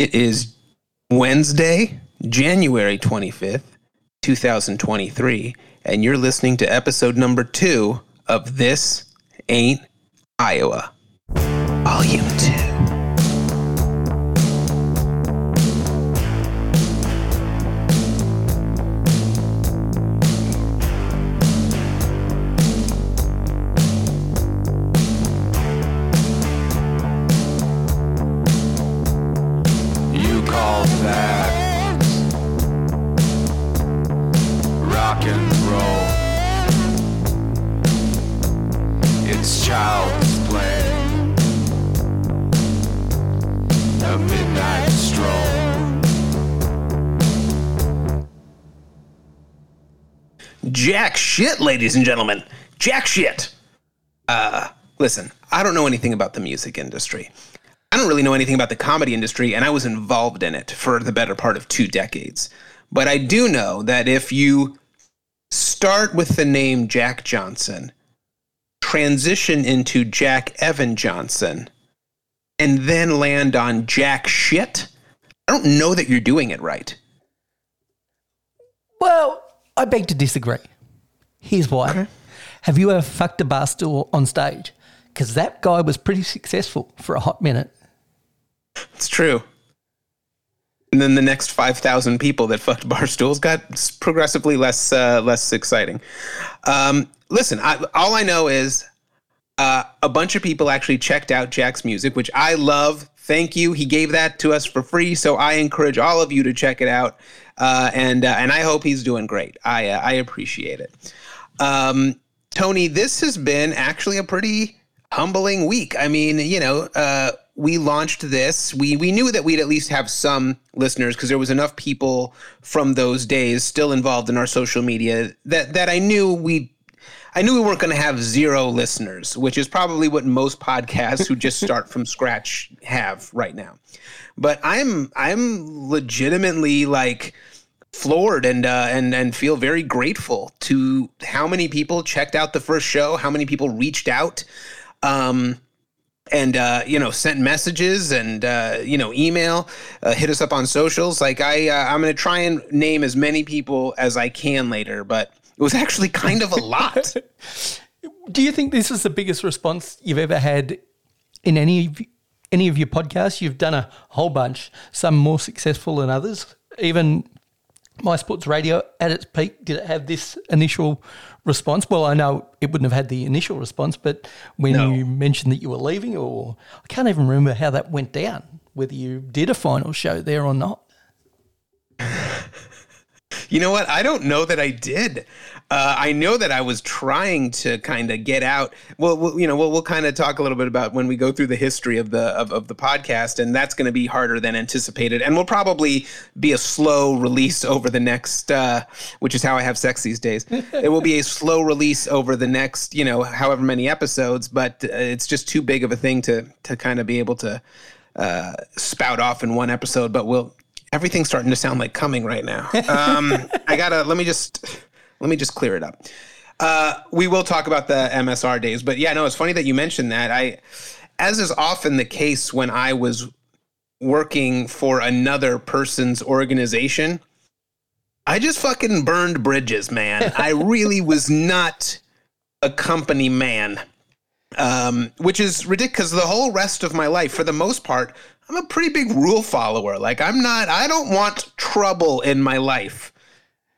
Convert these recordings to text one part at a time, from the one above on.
It is Wednesday, January 25th, 2023, and you're listening to episode number two of This Ain't Iowa, Volume 2. Shit, ladies and gentlemen. Jack shit. Uh, listen, I don't know anything about the music industry. I don't really know anything about the comedy industry, and I was involved in it for the better part of two decades. But I do know that if you start with the name Jack Johnson, transition into Jack Evan Johnson, and then land on Jack shit, I don't know that you're doing it right. Well, I beg to disagree. Here's why. Have you ever fucked a bar stool on stage? Because that guy was pretty successful for a hot minute. It's true. And then the next five thousand people that fucked bar stools got progressively less uh, less exciting. Um, listen, I, all I know is uh, a bunch of people actually checked out Jack's music, which I love. Thank you. He gave that to us for free, so I encourage all of you to check it out. Uh, and uh, and I hope he's doing great. I uh, I appreciate it. Um, Tony, this has been actually a pretty humbling week. I mean, you know, uh, we launched this. We we knew that we'd at least have some listeners because there was enough people from those days still involved in our social media that that I knew we. I knew we weren't going to have zero listeners, which is probably what most podcasts who just start from scratch have right now. But I'm I'm legitimately like floored and uh, and and feel very grateful to how many people checked out the first show, how many people reached out, um, and uh, you know sent messages and uh, you know email, uh, hit us up on socials. Like I, uh, I'm gonna try and name as many people as I can later, but it was actually kind of a lot. Do you think this is the biggest response you've ever had in any any of your podcasts? You've done a whole bunch, some more successful than others. Even My Sports Radio at its peak, did it have this initial response? Well, I know it wouldn't have had the initial response, but when No. you mentioned that you were leaving, or I can't even remember how that went down, whether you did a final show there or not. You know what? I don't know that I did. Uh, I know that I was trying to kind of get out. Well, we'll you know, we'll, we'll kind of talk a little bit about when we go through the history of the of, of the podcast, and that's going to be harder than anticipated, and will probably be a slow release over the next, uh, which is how I have sex these days. it will be a slow release over the next, you know, however many episodes, but uh, it's just too big of a thing to to kind of be able to uh, spout off in one episode. But we'll everything's starting to sound like coming right now. Um, I gotta let me just let me just clear it up. Uh, we will talk about the MSR days, but yeah, no, it's funny that you mentioned that. I, as is often the case when I was working for another person's organization, I just fucking burned bridges, man. I really was not a company man um, which is ridiculous. The whole rest of my life, for the most part, I'm a pretty big rule follower. Like I'm not. I don't want trouble in my life.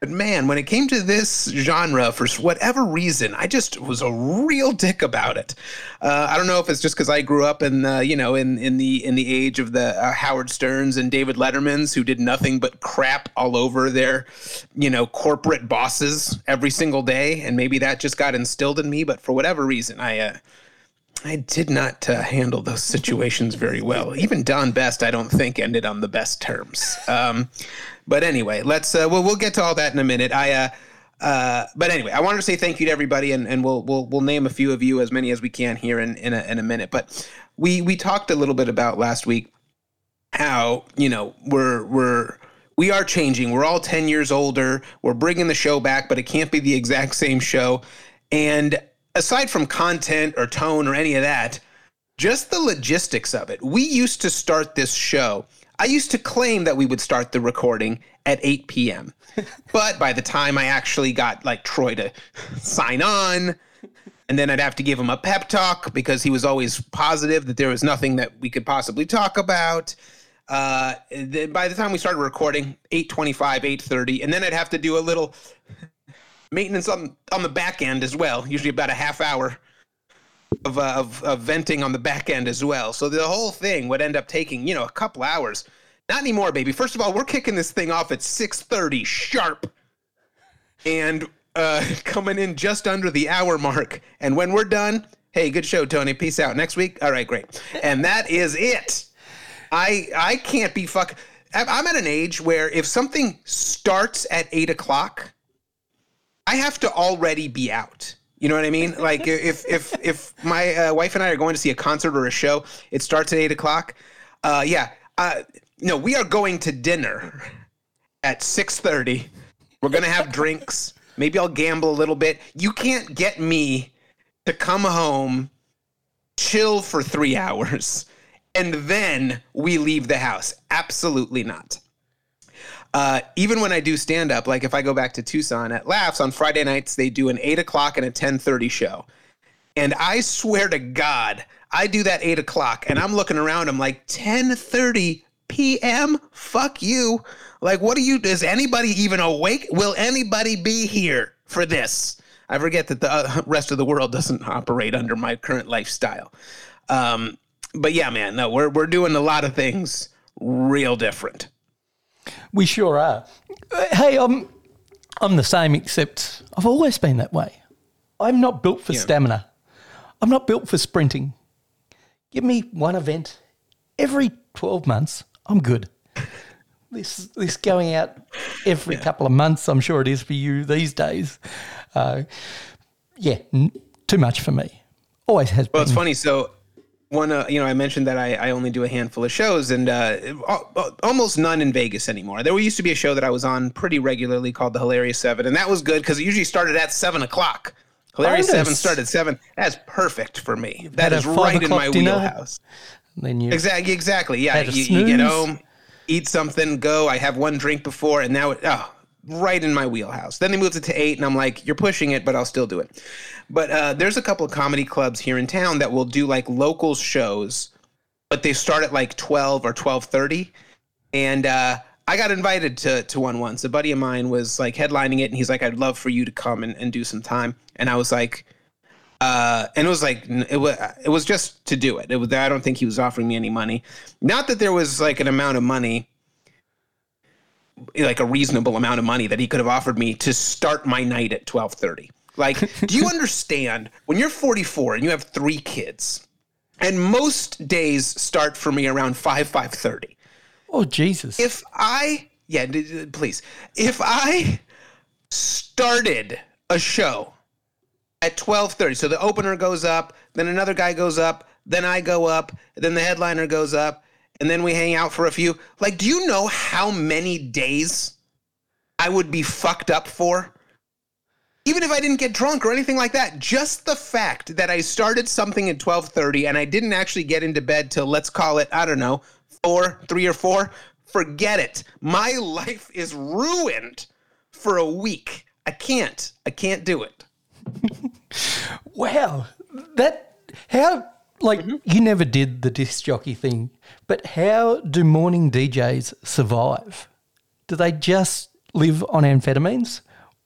But man, when it came to this genre, for whatever reason, I just was a real dick about it. Uh, I don't know if it's just because I grew up in, the, you know, in in the in the age of the uh, Howard Sterns and David Lettermans, who did nothing but crap all over their, you know, corporate bosses every single day, and maybe that just got instilled in me. But for whatever reason, I. Uh, I did not uh, handle those situations very well. Even Don Best, I don't think, ended on the best terms. Um, but anyway, let's. Uh, well, we'll get to all that in a minute. I. Uh, uh, but anyway, I wanted to say thank you to everybody, and, and we'll we'll we'll name a few of you, as many as we can here in in a, in a minute. But we we talked a little bit about last week how you know we're we're we are changing. We're all 10 years older. We're bringing the show back, but it can't be the exact same show. And aside from content or tone or any of that, just the logistics of it. We used to start this show. I used to claim that we would start the recording at 8 p.m. but by the time I actually got like Troy to sign on, and then I'd have to give him a pep talk because he was always positive that there was nothing that we could possibly talk about. Uh, then by the time we started recording, 8:25, 8:30, and then I'd have to do a little maintenance on on the back end as well, usually about a half hour of, uh, of, of venting on the back end as well. So the whole thing would end up taking, you know, a couple hours. Not anymore, baby. First of all, we're kicking this thing off at 6:30 sharp. And uh, coming in just under the hour mark. And when we're done, hey, good show, Tony. Peace out. Next week, all right, great. And that is it. I I can't be fuck. I'm at an age where if something starts at eight o'clock, I have to already be out. You know what I mean? Like if if if my uh, wife and I are going to see a concert or a show, it starts at eight o'clock. Uh, yeah. Uh, no, we are going to dinner at six thirty. We're gonna have drinks. Maybe I'll gamble a little bit. You can't get me to come home, chill for three hours, and then we leave the house. Absolutely not. Uh, even when I do stand up, like if I go back to Tucson at Laffs on Friday nights, they do an eight o'clock and a ten thirty show, and I swear to God, I do that eight o'clock, and I'm looking around. I'm like ten thirty p.m. Fuck you! Like, what do you? Is anybody even awake? Will anybody be here for this? I forget that the uh, rest of the world doesn't operate under my current lifestyle. Um, but yeah, man, no, we're we're doing a lot of things real different. We sure are. Hey, I'm I'm the same, except I've always been that way. I'm not built for Yeah. stamina. I'm not built for sprinting. Give me one event every twelve months. I'm good. This this going out every couple of months. I'm sure it is for you these days. Uh, yeah, n- too much for me. Always has Well, been. Well, it's funny. So, one, uh, you know, I mentioned that I, I only do a handful of shows, and uh, al- al- almost none in Vegas anymore. There used to be a show that I was on pretty regularly called the Hilarious Seven, and that was good because it usually started at seven o'clock. Hilarious Bonus. Seven started seven. That's perfect for me. That is right in my dinner. wheelhouse. then you Exactly. Exactly. Yeah. You, you get home, eat something, go. I have one drink before, and now it, oh, right in my wheelhouse. Then they moved it to eight, and I'm like, you're pushing it, but I'll still do it. But uh, there's a couple of comedy clubs here in town that will do like local shows, but they start at like 12 or 12:30, and uh, I got invited to to one once. A buddy of mine was like headlining it, and he's like, "I'd love for you to come and, and do some time." And I was like, uh, and it was like it was it was just to do it. It was I don't think he was offering me any money. Not that there was like an amount of money, like a reasonable amount of money that he could have offered me to start my night at twelve thirty. Like, do you understand when you're forty four and you have three kids, and most days start for me around five 5:30. Oh Jesus. if I yeah, please. If I started a show at 12:30, so the opener goes up, then another guy goes up, then I go up, then the headliner goes up, and then we hang out for a few. Like, do you know how many days I would be fucked up for? Even if I didn't get drunk or anything like that, just the fact that I started something at 12:30 and I didn't actually get into bed till let's call it, I don't know, 4, 3 or 4, forget it. My life is ruined for a week. I can't. I can't do it. Wow, that how like Mm-hmm. you never did the disc jockey thing, but how do morning DJs survive? Do they just live on amphetamines,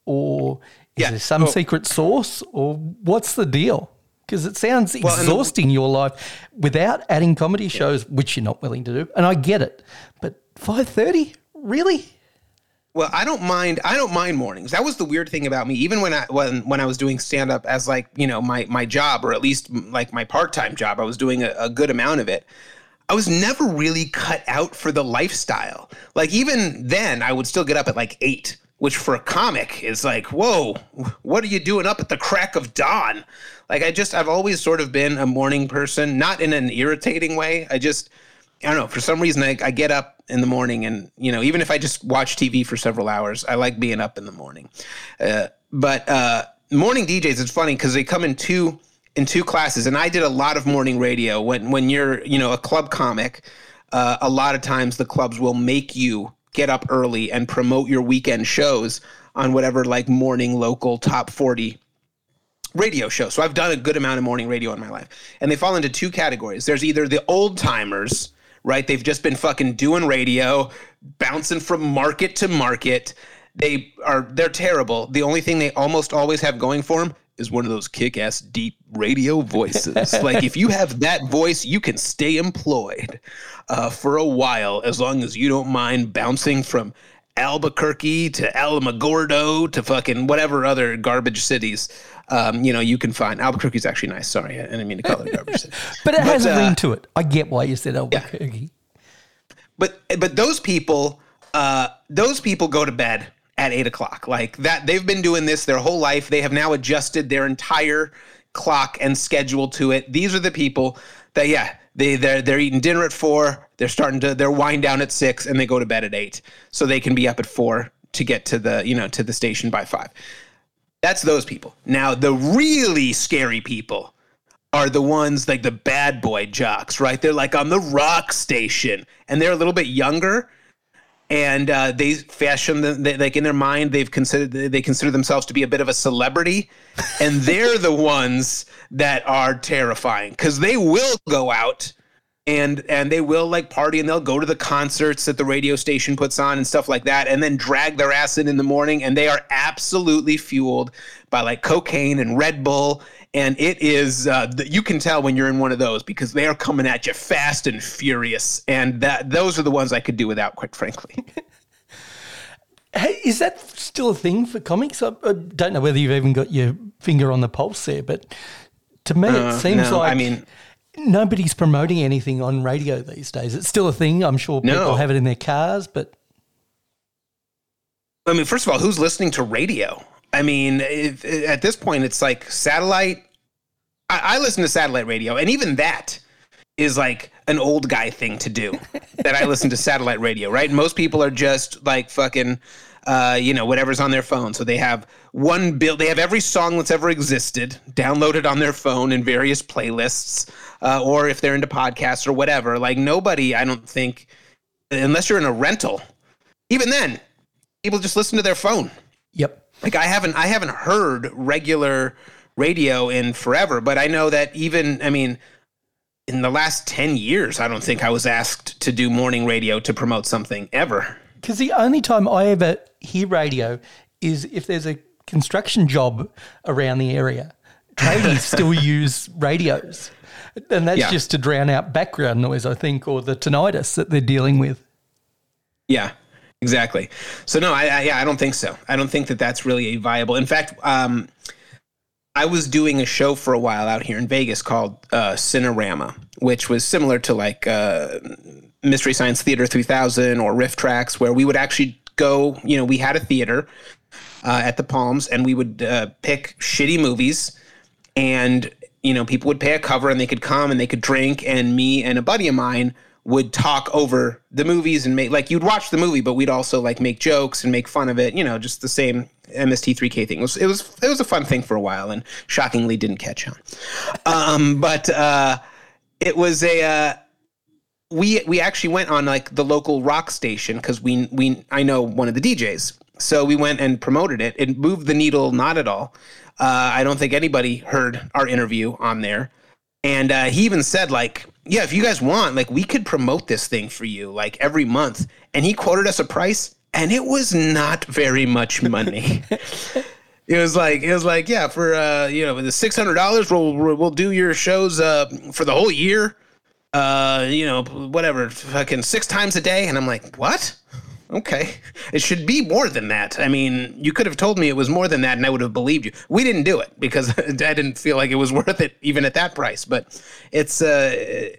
or is Yeah, there some oh. secret source, or what's the deal? Because it sounds and the- exhausting your life without adding comedy shows, which you're not willing to do, and I get it. But five thirty, really? Well, I don't mind. I don't mind mornings. That was the weird thing about me. Even when I when when I was doing stand up as like you know my my job or at least like my part time job, I was doing a, a good amount of it. I was never really cut out for the lifestyle. Like even then, I would still get up at like eight, which for a comic is like, whoa, what are you doing up at the crack of dawn? Like I just I've always sort of been a morning person, not in an irritating way. I just I don't know. For some reason, I, I get up in the morning, and you know, even if I just watch TV for several hours, I like being up in the morning. Uh, but uh, morning DJs, it's funny because they come in two in two classes, and I did a lot of morning radio when when you're you know a club comic. uh, a lot of times the clubs will make you get up early and promote your weekend shows on whatever like morning local top 40 radio show. So I've done a good amount of morning radio in my life. And they fall into two categories. There's either the old timers, right? They've just been fucking doing radio, bouncing from market to market. They are they're terrible. The only thing they almost always have going for them is one of those kick-ass deep radio voices. like if you have that voice, you can stay employed uh, for a while as long as you don't mind bouncing from Albuquerque to Alamogordo to fucking whatever other garbage cities um, you know you can find. Albuquerque's actually nice. Sorry, I didn't mean to call it garbage city. But it has a uh, ring to it. I get why you said Albuquerque. but but those people uh those people go to bed at eight o'clock. Like that they've been doing this their whole life. They have now adjusted their entire clock and schedule to it. These are the people that yeah they they're they're eating dinner at four. They're starting to they're wind down at six and they go to bed at eight. So they can be up at four to get to the you know to the station by five. That's those people. Now the really scary people are the ones like the bad boy jocks, right? They're like on the rock station and they're a little bit younger and uh, they fashion the, they, like in their mind they've considered they consider themselves to be a bit of a celebrity. And they're the ones that are terrifying because they will go out and and they will like party and they'll go to the concerts that the radio station puts on and stuff like that and then drag their ass in in the morning. And they are absolutely fueled by like cocaine and red bull and it is uh, you can tell when you're in one of those because they are coming at you fast and furious and that those are the ones i could do without quite frankly Hey, is that still a thing for comics? I, I don't know whether you've even got your finger on the pulse there, but to me, it Uh, seems no, like I mean- nobody's promoting anything on radio these days. It's still a thing. I'm sure people No. have it in their cars, but I mean, first of all, who's listening to radio? I mean, if, at this point, it's like satellite. I, I listen to satellite radio, and even that is like an old guy thing to do. that I listen to satellite radio, right? Most people are just like fucking, uh, you know, whatever's on their phone. So they have one bill. They have every song that's ever existed downloaded on their phone in various playlists, uh, or if they're into podcasts or whatever. Like nobody, I don't think, unless you're in a rental. Even then, people just listen to their phone. yep. Like I haven't I haven't heard regular radio in forever, but I know that even I mean in the last 10 years, I don't think I was asked to do morning radio to promote something ever. Because the only time I ever hear radio is if there's a construction job around the area. Tradies still use radios. And that's Yeah. just to drown out background noise, I think, or the tinnitus that they're dealing with. Yeah, exactly. So no, I, I yeah, I don't think so. I don't think that that's really a viable. In fact, um, I was doing a show for a while out here in Vegas called uh, Cinerama, which was similar to like uh, Mystery Science Theater 3000 or RiffTrax, where we would actually go. You know, we had a theater uh, at the Palms, and we would uh, pick shitty movies, and you know, people would pay a cover, and they could come and they could drink, and me and a buddy of mine would talk over the movies and make like you'd watch the movie, but we'd also like make jokes and make fun of it. You know, just the same MST3K thing. It was it was it was a fun thing for a while, and shockingly didn't catch on. Um, but uh, it was a. Uh, we we actually went on like the local rock station because we we I know one of the DJs, so we went and promoted it. It moved the needle not at all. Uh, I don't think anybody heard our interview on there, and uh, he even said like, yeah, if you guys want, like we could promote this thing for you like every month, and he quoted us a price, and it was not very much money. It was like it was like yeah for uh you know the six hundred dollars we'll we'll do your shows uh for the whole year uh, you know, whatever, fucking six times a day. And I'm like, what? Okay. It should be more than that. I mean, you could have told me it was more than that and I would have believed you. We didn't do it because I didn't feel like it was worth it even at that price. But it's, uh,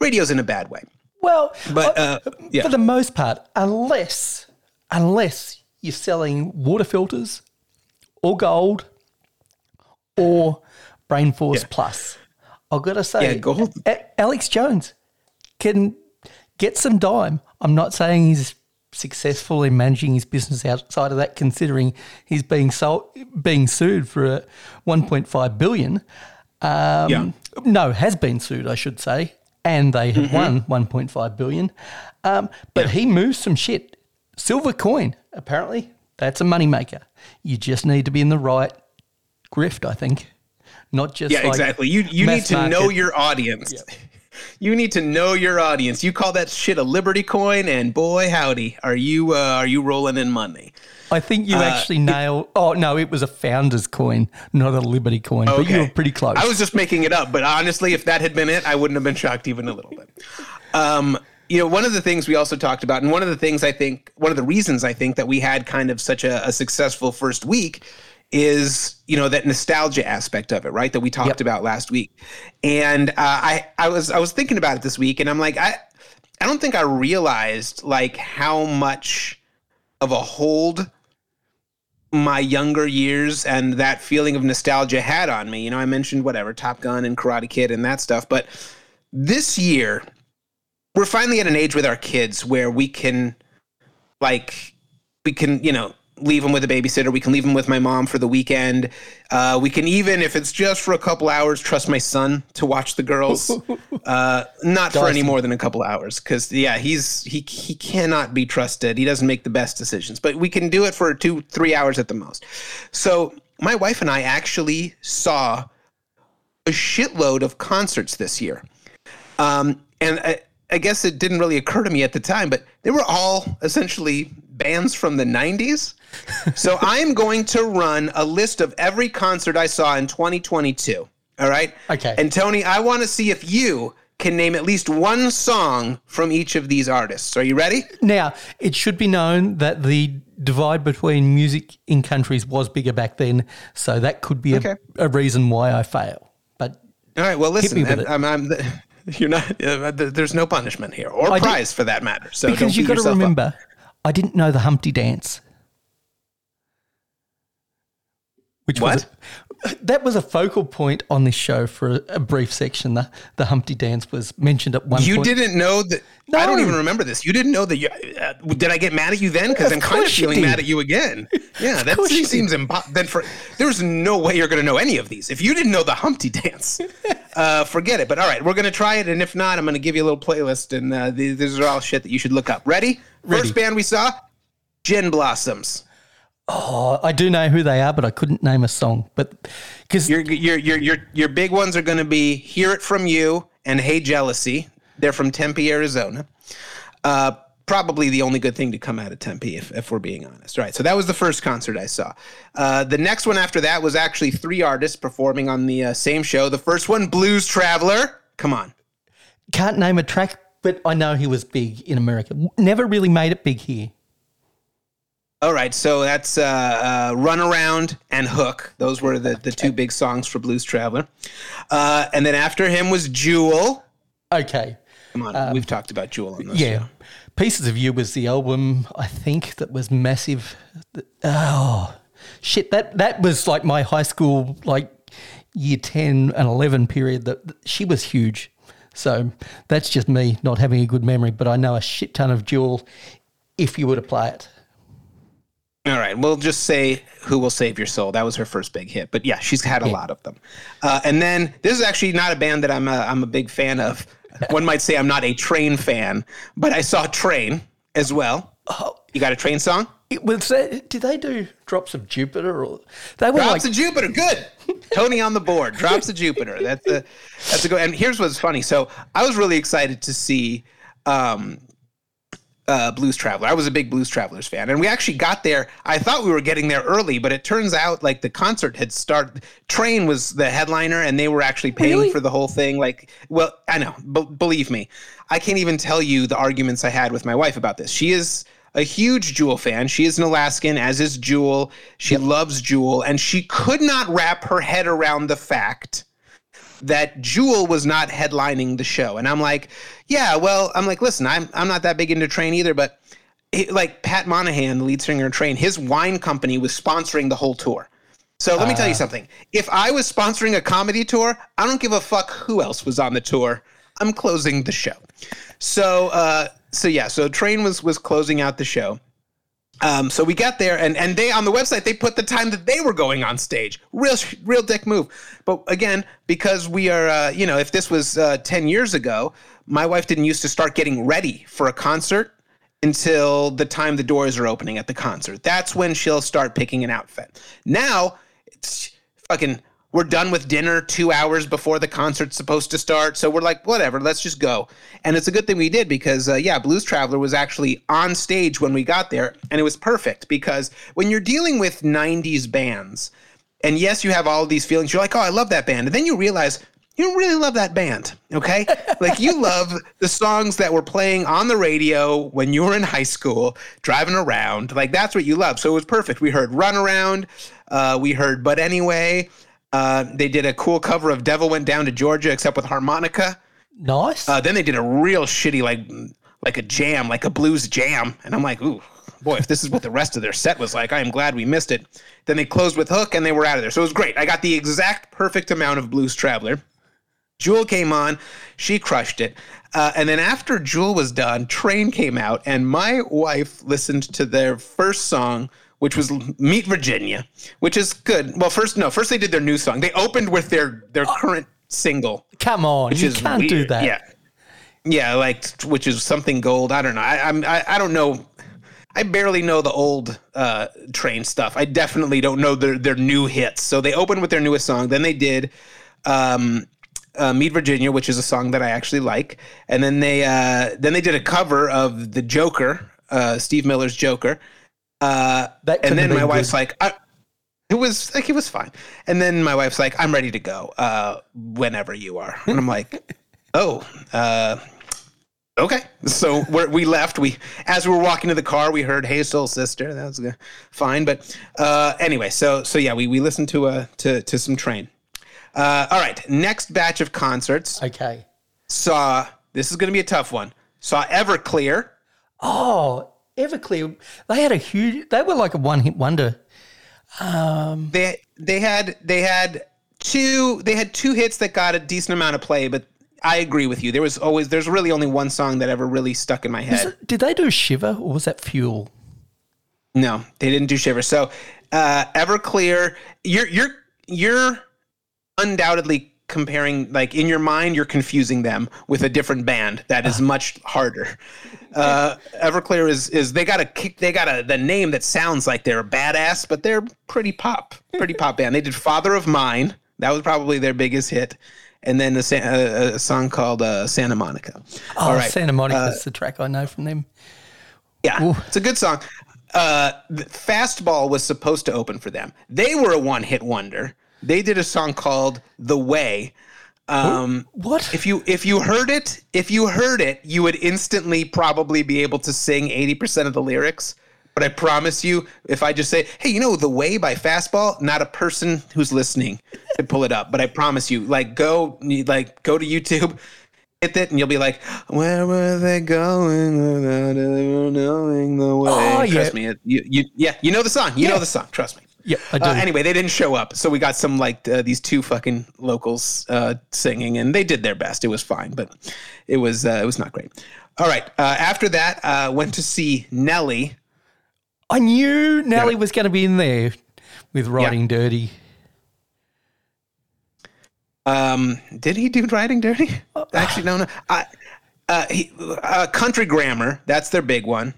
radio's in a bad way. Well, But, uh, yeah. for the most part, unless unless you're selling water filters or gold or Brain Force Yeah. Plus, I've got to say, Yeah, Alex Jones can get some dime. I'm not saying he's successful in managing his business outside of that, considering he's being sold, being sued for a 1.5 billion. Um, Yeah. No, has been sued, I should say, and they have won 1.5 billion. Um, but he moves some shit. Silver coin, apparently, that's a moneymaker. You just need to be in the right grift, I think. Not just Yeah, like exactly. You you need to know your audience. You need to know your audience. You call that shit a Liberty coin, and boy, howdy, are you uh, are you rolling in money? I think you Uh, actually nailed. Oh no, it was a founder's coin, not a Liberty coin. But you were pretty close. I was just making it up, but honestly, if that had been it, I wouldn't have been shocked even a little bit. Um, you know, one of the things we also talked about, and one of the things I think, one of the reasons I think that we had kind of such a, a successful first week is you know that nostalgia aspect of it, right? That we talked Yep. about last week, and uh, I I was I was thinking about it this week, and I'm like I I don't think I realized like how much of a hold my younger years and that feeling of nostalgia had on me. You know, I mentioned whatever Top Gun and Karate Kid and that stuff, but this year we're finally at an age with our kids where we can like we can, you know, leave them with a babysitter. We can leave them with my mom for the weekend. Uh, we can even, if it's just for a couple hours, trust my son to watch the girls. uh, not for any more than a couple hours, because yeah, he's he he cannot be trusted. He doesn't make the best decisions, but we can do it for two three hours at the most. So my wife and I actually saw a shitload of concerts this year. Um, and I, I guess it didn't really occur to me at the time, but they were all essentially bands from the 90s. so I am going to run a list of every concert I saw in 2022. All right. Okay. And Tony, I want to see if you can name at least one song from each of these artists. Are you ready? Now, it should be known that the divide between music in countries was bigger back then, so that could be Okay. a, a reason why I fail. But All right. Well, listen, it. I'm, I'm, you're not. Uh, there's no punishment here, or I did- prize for that matter. So because don't you beat got to remember. up. I didn't know the Humpty Dance. Which was a, that was a focal point on this show for a, a brief section. The the Humpty Dance was mentioned at one You point. didn't know that. I don't even remember this. You didn't know that. You, uh, did I get mad at you then? Because I'm kind of feeling mad at you again. Yeah, that seems impossible. Then for there's no way you're going to know any of these if you didn't know the Humpty Dance. uh, forget it. But all right, we're going to try it, and if not, I'm going to give you a little playlist, and uh, these, these are all shit that you should look up. Ready? Ready. First band we saw, Gin Blossoms. Oh, I do know who they are, but I couldn't name a song. But because Your your your your your big ones are going to be "Hear It From You" and "Hey Jealousy." They're from Tempe, Arizona. Uh, probably the only good thing to come out of Tempe, if, if we're being honest. All right, so that was the first concert I saw. Uh, the next one after that was actually three artists performing on the uh, same show. The first one, Blues Traveler. Come on. can't name a track, but I know he was big in America. Never really made it big here. All right, so that's uh, uh, "Run Around" and "Hook." Those were the, the two big songs for Blues Traveler. Uh, and then after him was Jewel. Okay. Come on, we've talked about Jewel on this Um, Yeah. show. Pieces of You was the album I think that was massive. Oh shit! That that was like my high school like year ten and eleven period. That that- she was huge. So that's just me not having a good memory, but I know a shit ton of Jewel. If you were to play it, All right, we'll just say "Who Will Save Your Soul." That was her first big hit, but yeah, she's had a lot of them. Uh, and then this is actually not a band that I'm a, I'm a big fan of. One might say I'm not a Train fan, but I saw Train as well. You got a Train song? it was. That, did they do Drops of Jupiter or they were Drops like of Jupiter, good. Tony on the board. Drops of Jupiter. That's a that's a go. And here's what's funny. So I was really excited to see um, uh, Blues Traveler. I was a big Blues Travelers fan, and we actually got there. I thought we were getting there early, but it turns out like the concert had started. Train was the headliner, and they were actually paying Really? for the whole thing. Like, well, I know. B- believe me, I can't even tell you the arguments I had with my wife about this. She is a huge Jewel fan. She is an Alaskan, as is Jewel. She loves Jewel, and she could not wrap her head around the fact that Jewel was not headlining the show. And I'm like, yeah, well, I'm like, listen, I'm I'm not that big into Train either, but it, like Pat Monahan, the lead singer of Train, his wine company was sponsoring the whole tour. So let me tell you something. If I was sponsoring a comedy tour, I don't give a fuck who else was on the tour. I'm closing the show. So uh so yeah, so Train was was closing out the show. Um, so we got there, and and they on the website they put the time that they were going on stage. Real real dick move. But again, because we are, uh, you know, if this was uh, ten years ago, my wife didn't used to start getting ready for a concert until the time the doors are opening at the concert. That's when she'll start picking an outfit. Now it's fucking we're done with dinner two hours before the concert's supposed to start. So we're like, whatever, let's just go. And it's a good thing we did because, uh, yeah, Blues Traveler was actually on stage when we got there. And it was perfect because when you're dealing with 90s bands, and yes, you have all of these feelings, you're like, oh, I love that band. And then you realize, you don't really love that band, okay? like you love the songs that were playing on the radio when you were in high school, driving around. Like that's what you love. So it was perfect. We heard Run Around, uh, we heard But Anyway. Uh, they did a cool cover of "Devil Went Down to Georgia," except with harmonica. Nice. Uh, then they did a real shitty, like like a jam, like a blues jam, and I'm like, ooh, boy, if this is what the rest of their set was like, I am glad we missed it. Then they closed with Hook, and they were out of there. So it was great. I got the exact perfect amount of Blues Traveler. Jewel came on, she crushed it. Uh, and then after Jewel was done, Train came out, and my wife listened to their first song, which was Meet Virginia, which is good. Well, first no, first they did their new song. They opened with their their current single, Come on, which you is can't do that. Yeah, yeah, like which is something gold. I don't know. I, I'm I, I don't know. I barely know the old uh, train stuff. I definitely don't know their their new hits. So they opened with their newest song. Then they did. Um, uh, Meet Virginia, which is a song that I actually like, and then they uh, then they did a cover of the Joker, uh, Steve Miller's Joker, uh, and then my wife's good. like, I, it was like it was fine, and then my wife's like, I'm ready to go uh, whenever you are, and I'm like, oh. Uh, Okay, so we're, we left. We as we were walking to the car, we heard "Hey Soul Sister." That was good. fine, but uh, anyway, so so yeah, we we listened to uh to to some Train. Uh, all right, next batch of concerts Okay. saw. This is going to be a tough one. Saw Everclear. Oh, Everclear, they had a huge. They were like a one-hit wonder. They they had they had two they had two hits that got a decent amount of play, but I agree with you. There was always there's really only one song that ever really stuck in my head. Did they do Shiver or was that Fuel? No, they didn't do Shiver. So, uh, Everclear, you're you're you're undoubtedly comparing like in your mind you're confusing them with a different band that is much harder. Uh, Everclear is is they got a kick they got a the name that sounds like they're a badass, but they're pretty pop, pretty pop band. They did Father of Mine. That was probably their biggest hit. And then a, a, a song called uh, Santa Monica. Oh, All right. Santa Monica's the track I know from them. Yeah, it's a good song. Uh, Fastball was supposed to open for them. They were a one-hit wonder. They did a song called "The Way." Um, What? if you if you heard it, if you heard it, you would instantly probably be able to sing eighty percent of the lyrics. But I promise you, if I just say, "Hey, you know The Way" by Fastball," not a person who's listening could pull it up. But I promise you, like go like go to YouTube, hit it, and you'll be like, "Where were they going without ever knowing the way?" Oh, yeah. Trust me, it, you, you yeah, you know the song. You Yeah. know the song. Trust me. Yep, I do. Uh, anyway, they didn't show up, so we got some like uh, these two fucking locals uh, singing, and they did their best. It was fine, but it was uh, it was not great. All right. Uh, after that, uh, went to see Nelly. I knew Nelly was going to be in there with Riding Dirty. Um, did he do Riding Dirty? Actually, no, no. I, uh, he, uh, Country Grammar. That's their big one.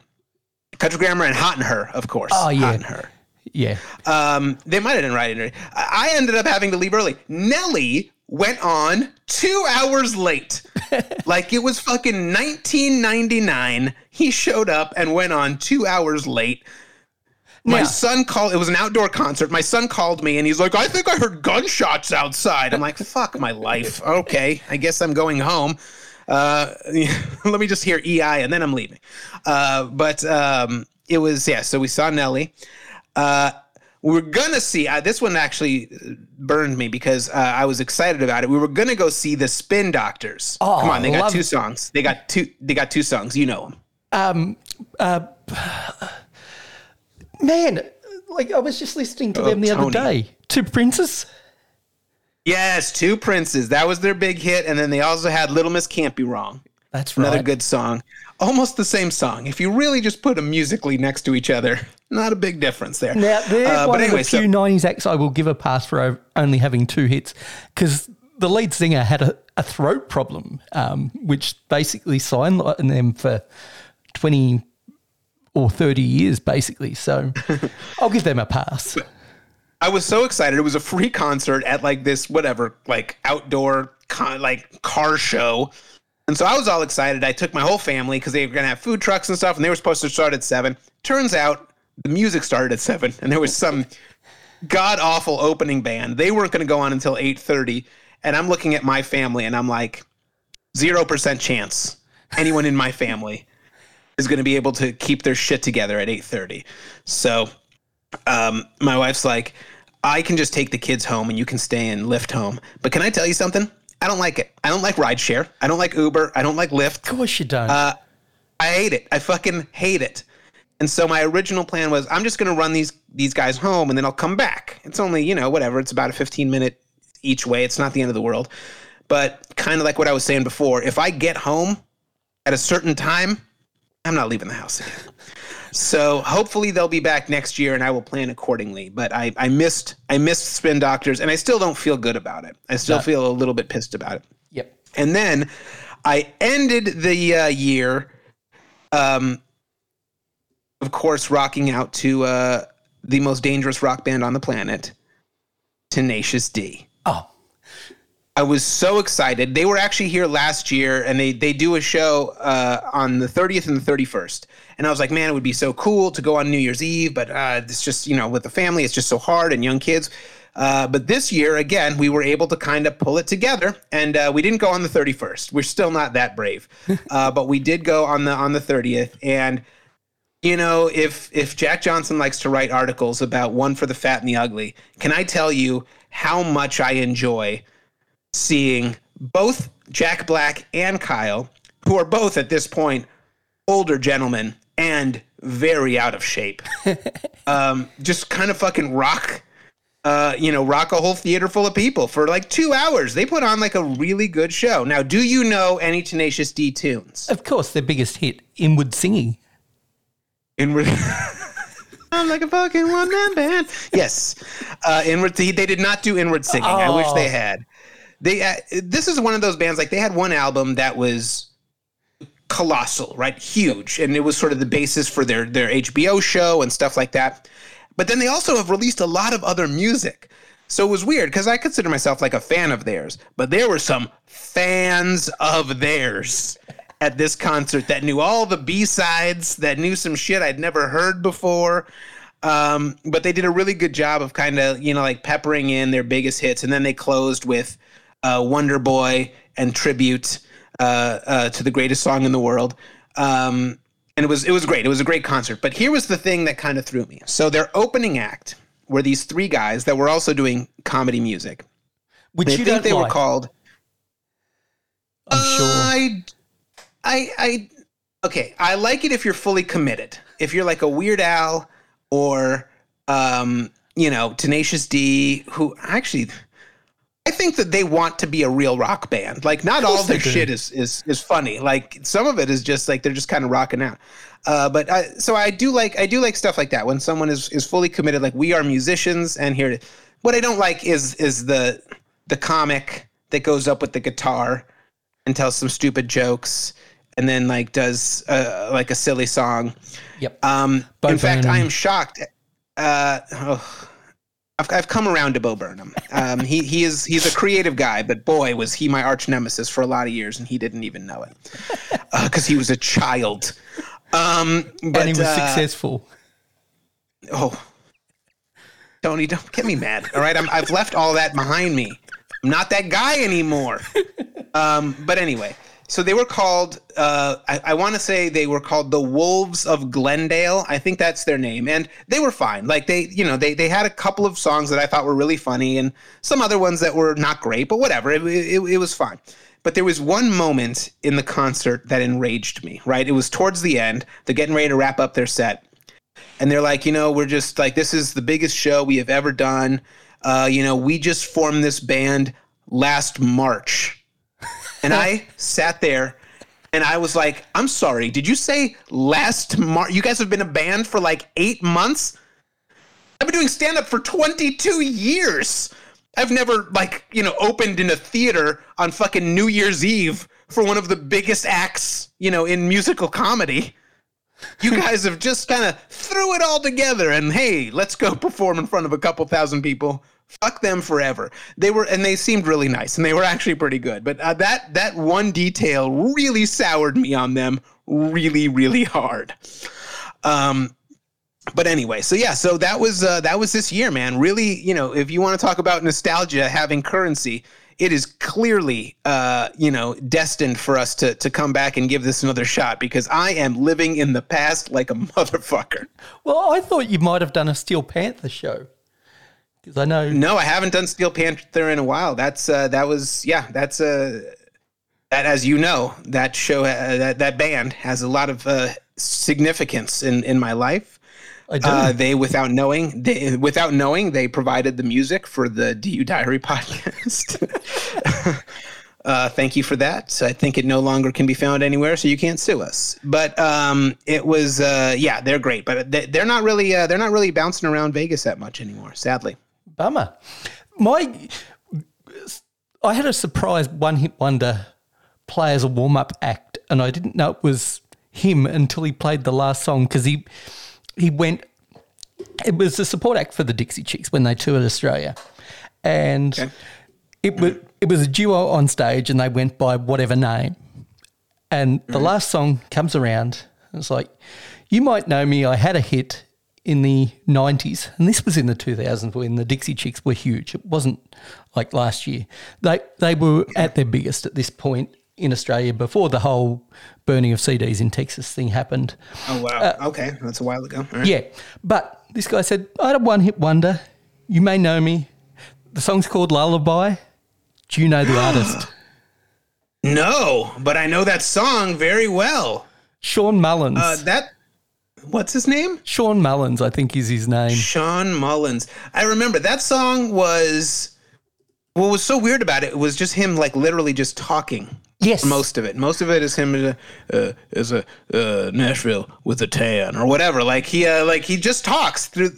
Country Grammar and Hot in Herre, of course. Oh, yeah. Hot in Herre. Yeah. Um, they might have done writing Dirty. I I ended up having to leave early. Nelly went on two hours late. like it was fucking 1999. He showed up and went on two hours late. My Now- son called. It was an outdoor concert. My son called me and he's like, "I think I heard gunshots outside." I'm like, "Fuck my life." Okay, I guess I'm going home. Uh, let me just hear EI and then I'm leaving. Uh, but um, it was yeah. So we saw Nelly. Uh, we were gonna see uh, this one actually burned me because uh, I was excited about it. We were gonna go see the Spin Doctors. Oh, Come on, they got two songs. They got two. They got two songs. You know them. Um, uh, man, like I was just listening to Oh, them the Tony. other day. Two Princes. Yes, two princes. That was their big hit, and then they also had Little Miss Can't Be Wrong. That's right. Another good song. Almost the same song. If you really just put them musically next to each other, not a big difference there. Now, they're Uh, one but anyway, of the few so 90s acts I will give a pass for only having two hits because the lead singer had a, a throat problem, um, which basically sidelined them for 20 or 30 years, basically. So I'll give them a pass. I was so excited. It was a free concert at like this whatever, like outdoor con- like car show. And so I was all excited. I took my whole family because they were going to have food trucks and stuff, and they were supposed to start at seven. Turns out the music started at seven, and there was some god awful opening band. They weren't going to go on until eight thirty, and I'm looking at my family, and I'm like, zero percent chance anyone in my family is going to be able to keep their shit together at eight thirty. So um, my wife's like, I can just take the kids home and you can stay and Lyft home. But can I tell you something? I don't like it. I don't like rideshare. I don't like Uber. I don't like Lyft. Of course you don't. Uh, I hate it. I fucking hate it. And so my original plan was I'm just going to run these these guys home and then I'll come back. It's only, you know, whatever. It's about a 15 minute each way. It's not the end of the world. But kind of like what I was saying before, if I get home at a certain time, I'm not leaving the house again. So hopefully they'll be back next year and I will plan accordingly. But I, I missed I missed spin doctors and I still don't feel good about it. I still No. feel a little bit pissed about it. yep. And then I ended the uh, year, um, of course, rocking out to uh, the most dangerous rock band on the planet, Tenacious D. Oh, I was so excited. They were actually here last year, and they they do a show uh, on the 30th and the 31st. And I was like, man, it would be so cool to go on New Year's Eve, but uh, it's just you know with the family, it's just so hard and young kids. Uh, but this year, again, we were able to kind of pull it together, and uh, we didn't go on the 31st. We're still not that brave, uh, but we did go on the on the 30th. And you know, if if Jack Johnson likes to write articles about one for the fat and the ugly, can I tell you how much I enjoy seeing both Jack Black and Kyle, who are both at this point older gentlemen and very out of shape, um, just kind of fucking rock. Uh, you know, rock a whole theater full of people for like two hours. They put on like a really good show. Now, do you know any Tenacious D tunes? of course, their biggest hit, Inward Singing. Inward. I'm like a fucking one man band. Yes, uh, inward. They, they did not do inward singing. I wish they had. They. Uh, this is one of those bands. Like they had one album that was colossal, right? Huge, and it was sort of the basis for their their HBO show and stuff like that. But then they also have released a lot of other music. So it was weird because I consider myself like a fan of theirs, but there were some fans of theirs at this concert that knew all the B sides, that knew some shit I'd never heard before. Um, but they did a really good job of kind of, you know, like peppering in their biggest hits. And then they closed with uh, Wonderboy and tribute uh, uh, to the greatest song in the world. Um, and it was it was great. It was a great concert. But here was the thing that kind of threw me. So their opening act were these three guys that were also doing comedy music. Which I you think they were called I'm sure. I, I, I, okay. I like it if you're fully committed. If you're like a Weird Al or, um, you know, Tenacious D, who actually, I think that they want to be a real rock band. Like, not all their shit is is is funny. Like, some of it is just like they're just kind of rocking out. Uh, but I, so I do like I do like stuff like that when someone is is fully committed. Like we are musicians, and here, what I don't like is is the the comic that goes up with the guitar and tells some stupid jokes and then like does uh, like a silly song. Yep. Um, in fact, I am shocked. Uh, oh, I've, I've come around to Bo Burnham. Um, he he is he's a creative guy, but boy was he my arch nemesis for a lot of years, and he didn't even know it because he was a child. Um, but and he was uh, successful. Oh, Tony, don't get me mad. All right, I'm, I've left all that behind me. I'm not that guy anymore. Um, but anyway, so they were called. Uh, I, I want to say they were called the Wolves of Glendale. I think that's their name, and they were fine. Like they, you know, they they had a couple of songs that I thought were really funny, and some other ones that were not great, but whatever. It, it, it was fine. But there was one moment in the concert that enraged me. Right, it was towards the end. They're getting ready to wrap up their set and they're like, you know, we're just like, this is the biggest show we have ever done. Uh, you know, we just formed this band last March. And I sat there And I was like, I'm sorry, did you say last March? You guys have been a band for like eight months? I've been doing stand up for 22 years. I've never, like, you know, opened in a theater on fucking New Year's Eve for one of the biggest acts, you know, in musical comedy. You guys have just kind of threw it all together and hey, let's go perform in front of a couple thousand people. Fuck them forever. They were and they seemed really nice and they were actually pretty good. But uh, that that one detail really soured me on them really really hard. Um but anyway, so yeah, so that was uh, that was this year, man. Really, you know, if you want to talk about nostalgia having currency, it is clearly, uh, you know, destined for us to to come back and give this another shot because I am living in the past like a motherfucker. Well, I thought you might have done a Steel Panther show because I know. No, I haven't done Steel Panther in a while. That's uh, that was yeah, that's uh, that as you know, that show uh, that that band has a lot of uh, significance in in my life. I do. Uh, they, without knowing, they, without knowing, they provided the music for the DU Diary podcast. uh, thank you for that. I think it no longer can be found anywhere, so you can't sue us. But um, it was, uh, yeah, they're great, but they, they're not really, uh, they're not really bouncing around Vegas that much anymore. Sadly. Bummer. My, I had a surprise one hit wonder play as a warm up act, and I didn't know it was him until he played the last song because he he went. It was the support act for the Dixie Chicks when they toured Australia, and Okay. it was it was a duo on stage, and they went by whatever name. And the mm-hmm. last song comes around, and it's like, you might know me. I had a hit in the '90s, and this was in the 2000s when the Dixie Chicks were huge. It wasn't like last year. They they were at their biggest at this point in Australia before the whole burning of CDs in Texas thing happened. Oh wow. okay, that's a while ago. Right. Yeah, but this guy said, I had a one hit wonder. You may know me. The song's called Lullaby. Do you know the artist? No, but I know that song very well. Shawn Mullins. Uh, that. What's his name? Shawn Mullins, I think is his name. Shawn Mullins. I remember that song was what was so weird about it was just him like literally just talking. Yes. Most of it. Most of it is him uh, uh, as a uh, Nashville with a tan or whatever. Like he uh, like he just talks through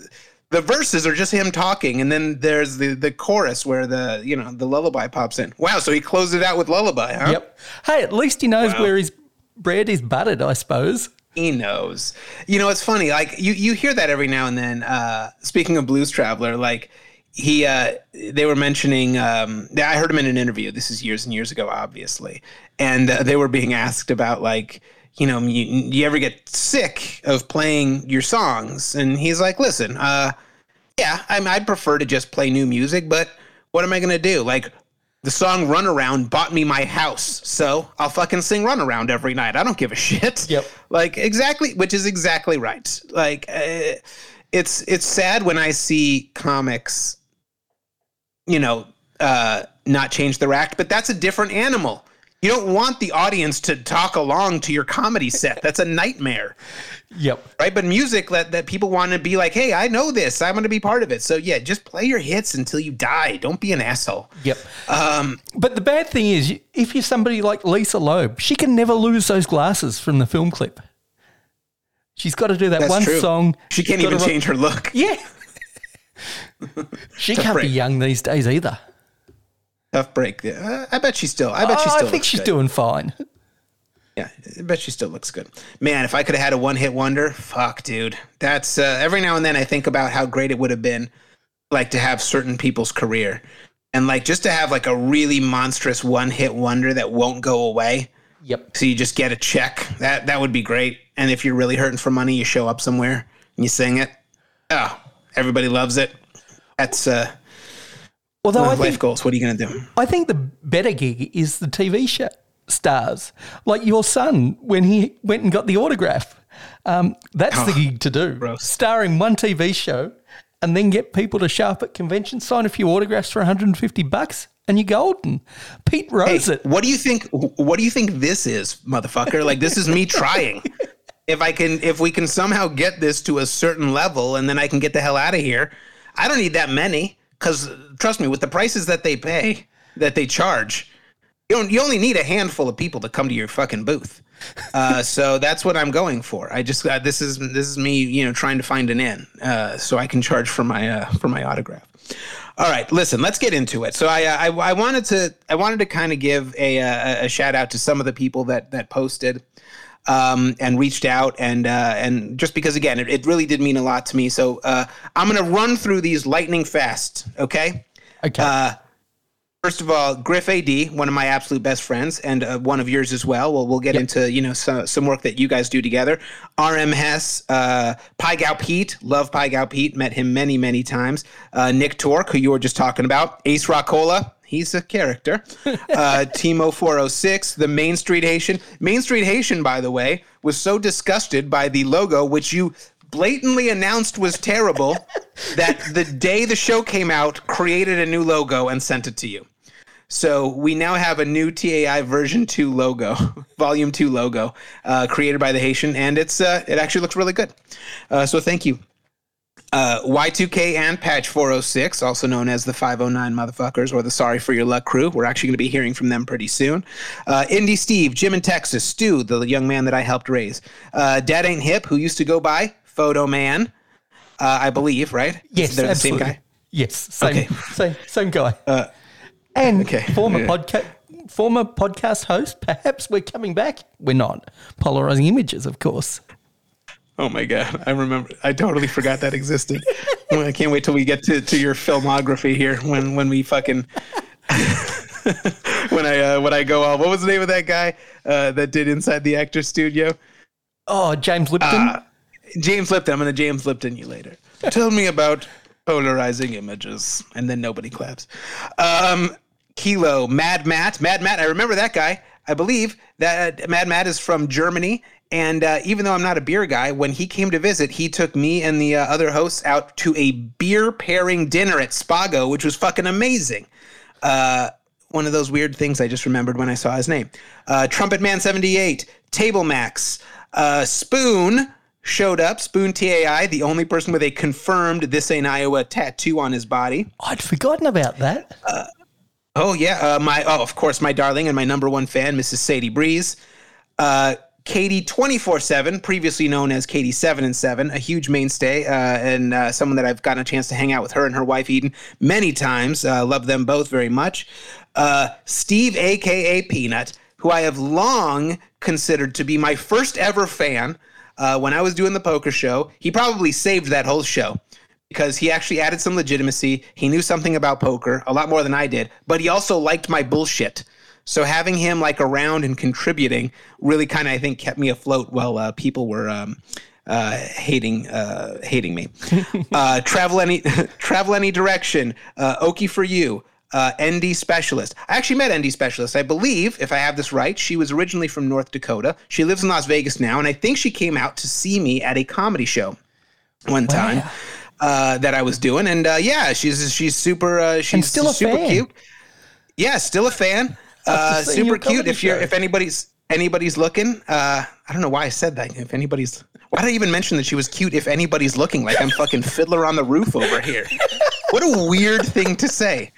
the verses are just him talking and then there's the the chorus where the you know the lullaby pops in. Wow, so he closed it out with lullaby, huh? Yep. Hey, at least he knows Wow. where his bread is buttered, I suppose. He knows. You know, it's funny. Like you, you hear that every now and then. Uh, speaking of Blues Traveler, like he, uh, they were mentioning. Um, I heard him in an interview. This is years and years ago, obviously, and uh, they were being asked about like, you know, you, you ever get sick of playing your songs? And he's like, listen, uh, yeah, I mean, I'd prefer to just play new music, but what am I gonna do? Like. The song Runaround bought me my house, so I'll fucking sing Runaround every night. I don't give a shit. Yep. Like exactly, which is exactly right. Like uh, it's it's sad when I see comics, you know, uh, not change their act, but that's a different animal. You don't want the audience to talk along to your comedy set. That's a nightmare, Yep. right? But music that that people want to be like, hey, I know this. I'm going to be part of it. So yeah, just play your hits until you die. Don't be an asshole. Yep. Um, But the bad thing is, if you're somebody like Lisa Loeb, she can never lose those glasses from the film clip. She's got to do that one true. song. She can't even change her look. Yeah. she can't be young these days either. Tough break. Uh, I bet she still. I bet she Oh, still. I think looks she's good. doing fine. Yeah, I bet she still looks good. Man, if I could have had a one hit wonder, fuck, dude. That's uh, every now and then I think about how great it would have been, like to have certain people's career, and like just to have like a really monstrous one hit wonder that won't go away. Yep. So you just get a check. That that would be great. And if you're really hurting for money, you show up somewhere and you sing it. Oh, everybody loves it. That's uh, Although I life think goals. What are you gonna do? I think the better gig is the TV show stars, like your son when he went and got the autograph. Um, that's the gig to do. gross. Star in one TV show, and then get people to show up at conventions, sign a few autographs for 150 bucks, and you're golden. Pete Rose Hey, it. what do you think? What do you think this is, motherfucker? Like this is me trying. If I can, if we can somehow get this to a certain level, and then I can get the hell out of here. I don't need that many, because trust me, with the prices that they pay, that they charge, you, don't, you only need a handful of people to come to your fucking booth. Uh, so that's what I'm going for. I just uh, this is this is me, you know, trying to find an in, uh, so I can charge for my uh, for my autograph. All right, listen, let's get into it. So I uh, I, I wanted to I wanted to kind of give a, a a shout out to some of the people that that posted um, and reached out and uh, and just because again it, it really did mean a lot to me. So uh, I'm gonna run through these lightning fast. Okay. Okay. Uh, first of all, Griff AD, one of my absolute best friends, and uh, one of yours as well. Well, we'll get into you know some, some work that you guys do together. RM Hess, uh, Pai Gow Pete, love Pai Gow Pete, met him many many times. Uh, Nick Torque, who you were just talking about, Ace Rockola. He's a character. Uh, Timo 406, the Main Street Haitian. Main Street Haitian, by the way, was so disgusted by the logo, which you blatantly announced was terrible, that the day the show came out, created a new logo and sent it to you. So we now have a new TAI version two logo, volume two logo, uh, created by the Haitian, and it's uh, it actually looks really good. Uh, so thank you. Uh, Y2K and Patch 406, also known as the 509 motherfuckers or the Sorry for Your Luck crew. We're actually going to be hearing from them pretty soon. Uh, Indy Steve, Jim in Texas, Stu, the young man that I helped raise. Uh, Dad Ain't Hip, who used to go by Photo Man, uh, I believe, right? yes, They're the same guy. Yes, same Okay. same same guy. and okay, former yeah. podcast former podcast host. Perhaps we're coming back. We're not. Polarizing images, of course. Oh my god, I remember. I totally forgot that existed. I can't wait till we get to, to your filmography here. When when we fucking when I uh, when I go on. What was the name of that guy uh, that did Inside the Actor Studio? Oh, James Lipton. James Lipton. I'm gonna James Lipton you later. Tell me about polarizing images, and then nobody claps. Um, Kilo, Mad Matt, Mad Matt. I remember that guy. I believe that uh, Mad Matt is from Germany. And uh, even though I'm not a beer guy, when he came to visit, he took me and the uh, other hosts out to a beer pairing dinner at Spago, which was fucking amazing. Uh, one of those weird things I just remembered when I saw his name. Uh, Trumpet Man 78, Table Max, uh, Spoon showed up. Spoon TAI, the only person with a confirmed This Ain't Iowa tattoo on his body. I'd forgotten about that. Oh yeah, uh, my oh of course my darling and my number one fan, Mrs. Sadie Breeze, uh, Katie twenty four seven, previously known as Katie seven and seven, a huge mainstay uh, and uh, someone that I've gotten a chance to hang out with her and her wife Eden many times. Uh, love them both very much. Uh, Steve, aka Peanut, who I have long considered to be my first ever fan. Uh, when I was doing the poker show, he probably saved that whole show because he actually added some legitimacy. He knew something about poker, a lot more than I did, but he also liked my bullshit. So having him like around and contributing really kind of I think kept me afloat while uh, people were um, uh, hating uh, hating me. uh, travel any travel any direction. Uh, Okie for you. Uh, ND specialist. I actually met ND specialist. I believe, if I have this right, she was originally from North Dakota. She lives in Las Vegas now, and I think she came out to see me at a comedy show one time uh, that I was doing. And uh, yeah, she's she's super. Uh, she's still a super fan. cute. Yeah, still a fan. Uh, super cute. If you're show. if anybody's anybody's looking, uh, I don't know why I said that. If anybody's, why did I even mention that she was cute? If anybody's looking, like I'm fucking fiddler on the roof over here. What a weird thing to say.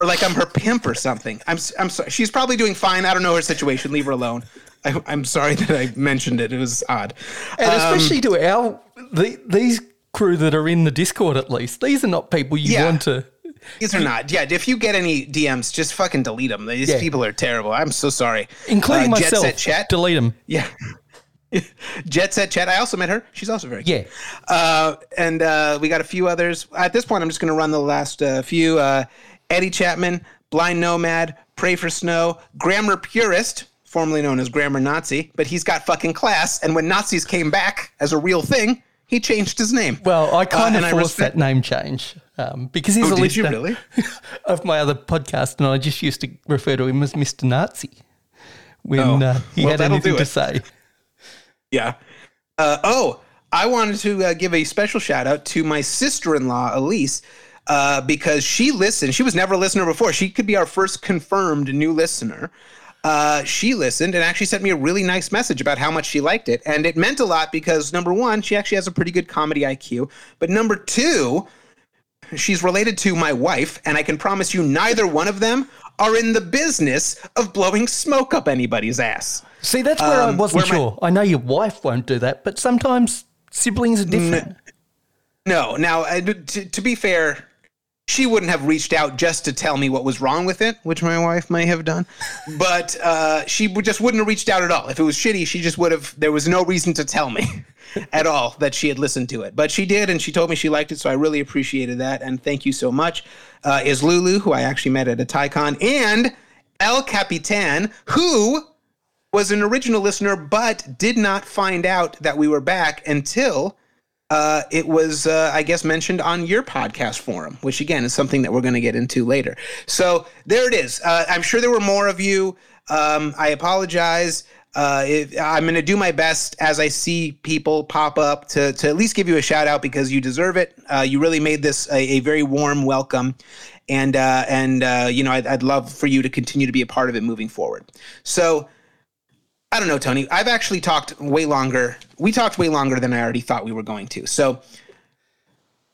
Or like I'm her pimp or something. I'm I'm sorry. She's probably doing fine. I don't know her situation. Leave her alone. I, I'm sorry that I mentioned it. It was odd. And Um, especially to our the, these crew that are in the Discord, at least these are not people you Yeah. want to. These are not. Yeah, if you get any DMs, just fucking delete them. These Yeah. people are terrible. I'm so sorry. Including Uh, myself. Jet Set Chat. Delete them. yeah. Jet Set Chat. I also met her. She's also very Yeah. Uh, and uh, we got a few others. At this point, I'm just going to run the last uh, few. Uh, Eddie Chapman, Blind Nomad, Pray for Snow, Grammar Purist, formerly known as Grammar Nazi, but he's got fucking class. And when Nazis came back as a real thing, he changed his name. Well, I kind Uh, of forced respect- that name change um, because he's Oh, a listener really? of my other podcast, and I just used to refer to him as Mister Nazi when Oh, uh, he well, had anything to say. Yeah. Uh, oh, I wanted to uh, give a special shout out to my sister in law, Elise, uh, because she listened. She was never a listener before. She could be our first confirmed new listener. Uh, she listened and actually sent me a really nice message about how much she liked it. And it meant a lot because number one, she actually has a pretty good comedy IQ. But number two, she's related to my wife, and I can promise you neither one of them are in the business of blowing smoke up anybody's ass. See, that's where I Um, wasn't where my- sure. I know your wife won't do that, but sometimes siblings are different. No, now uh, to, to be fair, she wouldn't have reached out just to tell me what was wrong with it, which my wife may have done. But uh, she just wouldn't have reached out at all. If it was shitty, she just would have. There was no reason to tell me at all that she had listened to it. But she did, and she told me she liked it, so I really appreciated that. And thank you so much. Uh, is Lulu, who I actually met at a TyCon, and El Capitan, who was an original listener but did not find out that we were back until uh, it was, uh, I guess, mentioned on your podcast forum, which again is something that we're going to get into later. So there it is. Uh, I'm sure there were more of you. Um, I apologize. Uh, if, I'm going to do my best as I see people pop up to, to at least give you a shout out because you deserve it. Uh, you really made this a, a very warm welcome. And, uh, and you know, I'd, I'd love for you to continue to be a part of it moving forward. So, I don't know, Tony. I've actually talked way longer. We talked way longer than I already thought we were going to. So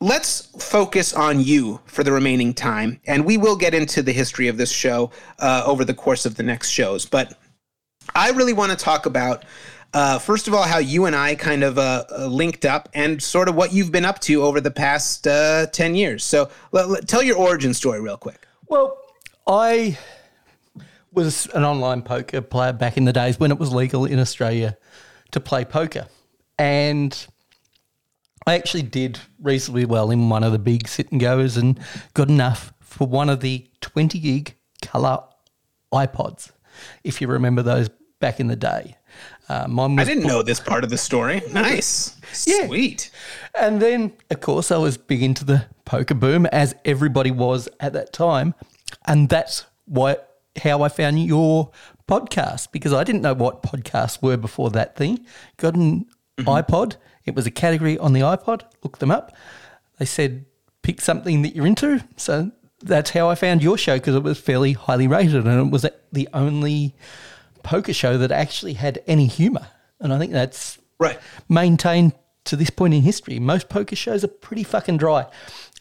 let's focus on you for the remaining time, and we will get into the history of this show uh, over the course of the next shows. But I really want to talk about. Uh, first of all, how you and I kind of uh, linked up and sort of what you've been up to over the past uh, 10 years. So, let, let- tell your origin story real quick. Well, I was an online poker player back in the days when it was legal in Australia to play poker. And I actually did reasonably well in one of the big sit and goes and got enough for one of the 20 gig color iPods, if you remember those back in the day. Uh, mine I didn't know this part of the story. Nice. Yeah. Sweet. And then, of course, I was big into the poker boom, as everybody was at that time. And that's why how I found your podcast because I didn't know what podcasts were before that thing. Got an mm-hmm. iPod. It was a category on the iPod. Looked them up. They said pick something that you're into. So that's how I found your show because it was fairly highly rated and it was the only poker show that actually had any humor. And I think that's Right. maintained to this point in history. Most poker shows are pretty fucking dry.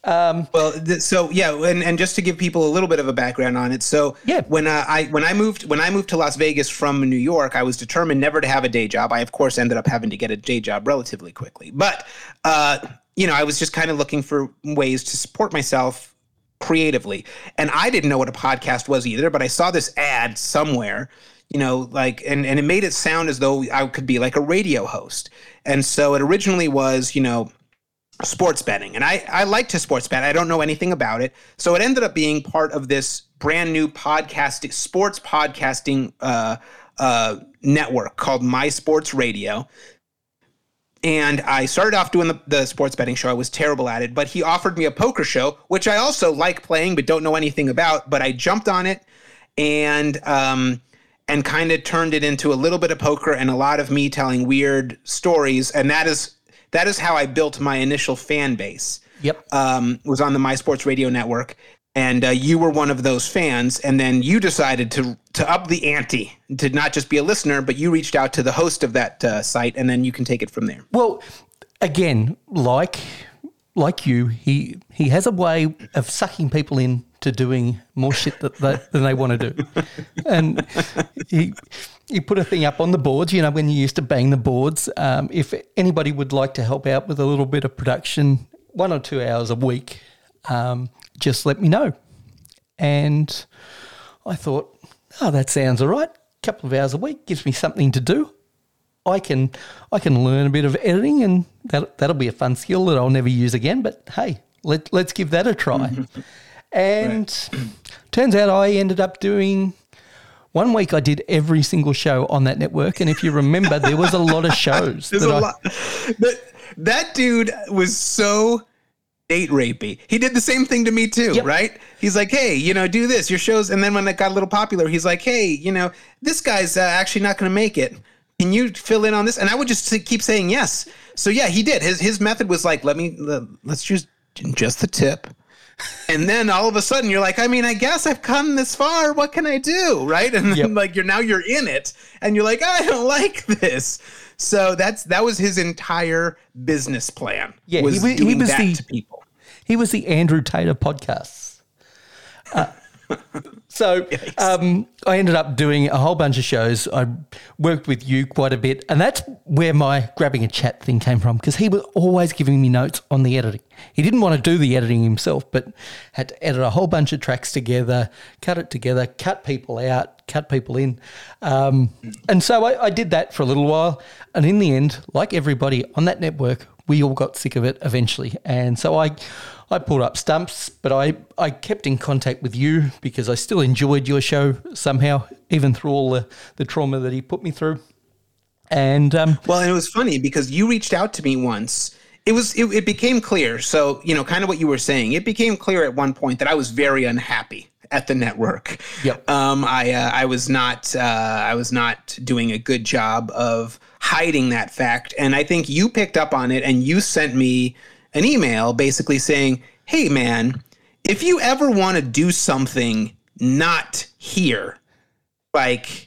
Well, th- so yeah, and, and just to give people a little bit of a background on it, so Yeah. when uh, I when I moved when I moved to Las Vegas from New York, I was determined never to have a day job. I of course ended up having to get a day job relatively quickly, but uh, you know, I was just kind of looking for ways to support myself creatively, and I didn't know what a podcast was either. But I saw this ad somewhere. You know, like, and, and it made it sound as though I could be like a radio host. And so it originally was, you know, sports betting and I, I like to sports bet. I don't know anything about it. So it ended up being part of this brand new podcasting sports podcasting uh, uh, network called my sports radio. And i started off doing the, the sports betting show. I was terrible at it but he offered me a poker show which i also like playing but don't know anything about but i jumped on it and um, and kind of turned it into a little bit of poker and a lot of me telling weird stories. And that is that is how i built my initial fan base. Yep. um, was on the my sports radio network and uh, you were one of those fans and then you decided to to up the ante to not just be a listener but you reached out to the host of that uh, site and then you can take it from there. Well, again, like like you, he he has a way of sucking people in to doing more shit that they, than they want to do, and he he put a thing up on the boards. You know, when you used to bang the boards. Um, if anybody would like to help out with a little bit of production, one or two hours a week, um, just let me know. And I thought, oh, that sounds all right. A couple of hours a week gives me something to do. I can I can learn a bit of editing, and that that'll be a fun skill that I'll never use again. But hey, let let's give that a try. and turns out I ended up doing. One week I did every single show on that network, and if you remember, there was a lot of shows. There's that a I- lot. But that dude was so date rapey. He did the same thing to me too, Yep. right? He's like, hey, you know, do this, your shows. And then when it got a little popular, he's like, hey, you know, this guy's uh, actually not going to make it. Can you fill in on this? And I would just keep saying yes. So yeah, he did. His his method was like, let me let's choose just the tip. And then all of a sudden you're like, I mean, I guess I've come this far. What can I do? Right. And then Yep. like you're now you're in it and you're like, I don't like this. So that's that was his entire business plan. Yeah, was he he was the- to people. He was the Andrew Tate of podcasts. Uh, So um, I ended up doing a whole bunch of shows. I worked with you quite a bit, and that's where my grabbing a chat thing came from because he was always giving me notes on the editing. He didn't want to do the editing himself, but had to edit a whole bunch of tracks together, cut it together, cut people out, cut people in. Um, and so I, I did that for a little while. And in the end, like everybody on that network, we all got sick of it eventually. And so I, I pulled up stumps, but I, I kept in contact with you because I still enjoyed your show somehow, even through all the, the trauma that he put me through. And um, Well, and it was funny because you reached out to me once. It was it, it became clear. So you know, kind of what you were saying. It became clear at one point that I was very unhappy at the network. Yep. Um, I uh, I was not uh, I was not doing a good job of hiding that fact, and I think you picked up on it, and you sent me an email basically saying, "Hey, man, if you ever want to do something not here, like."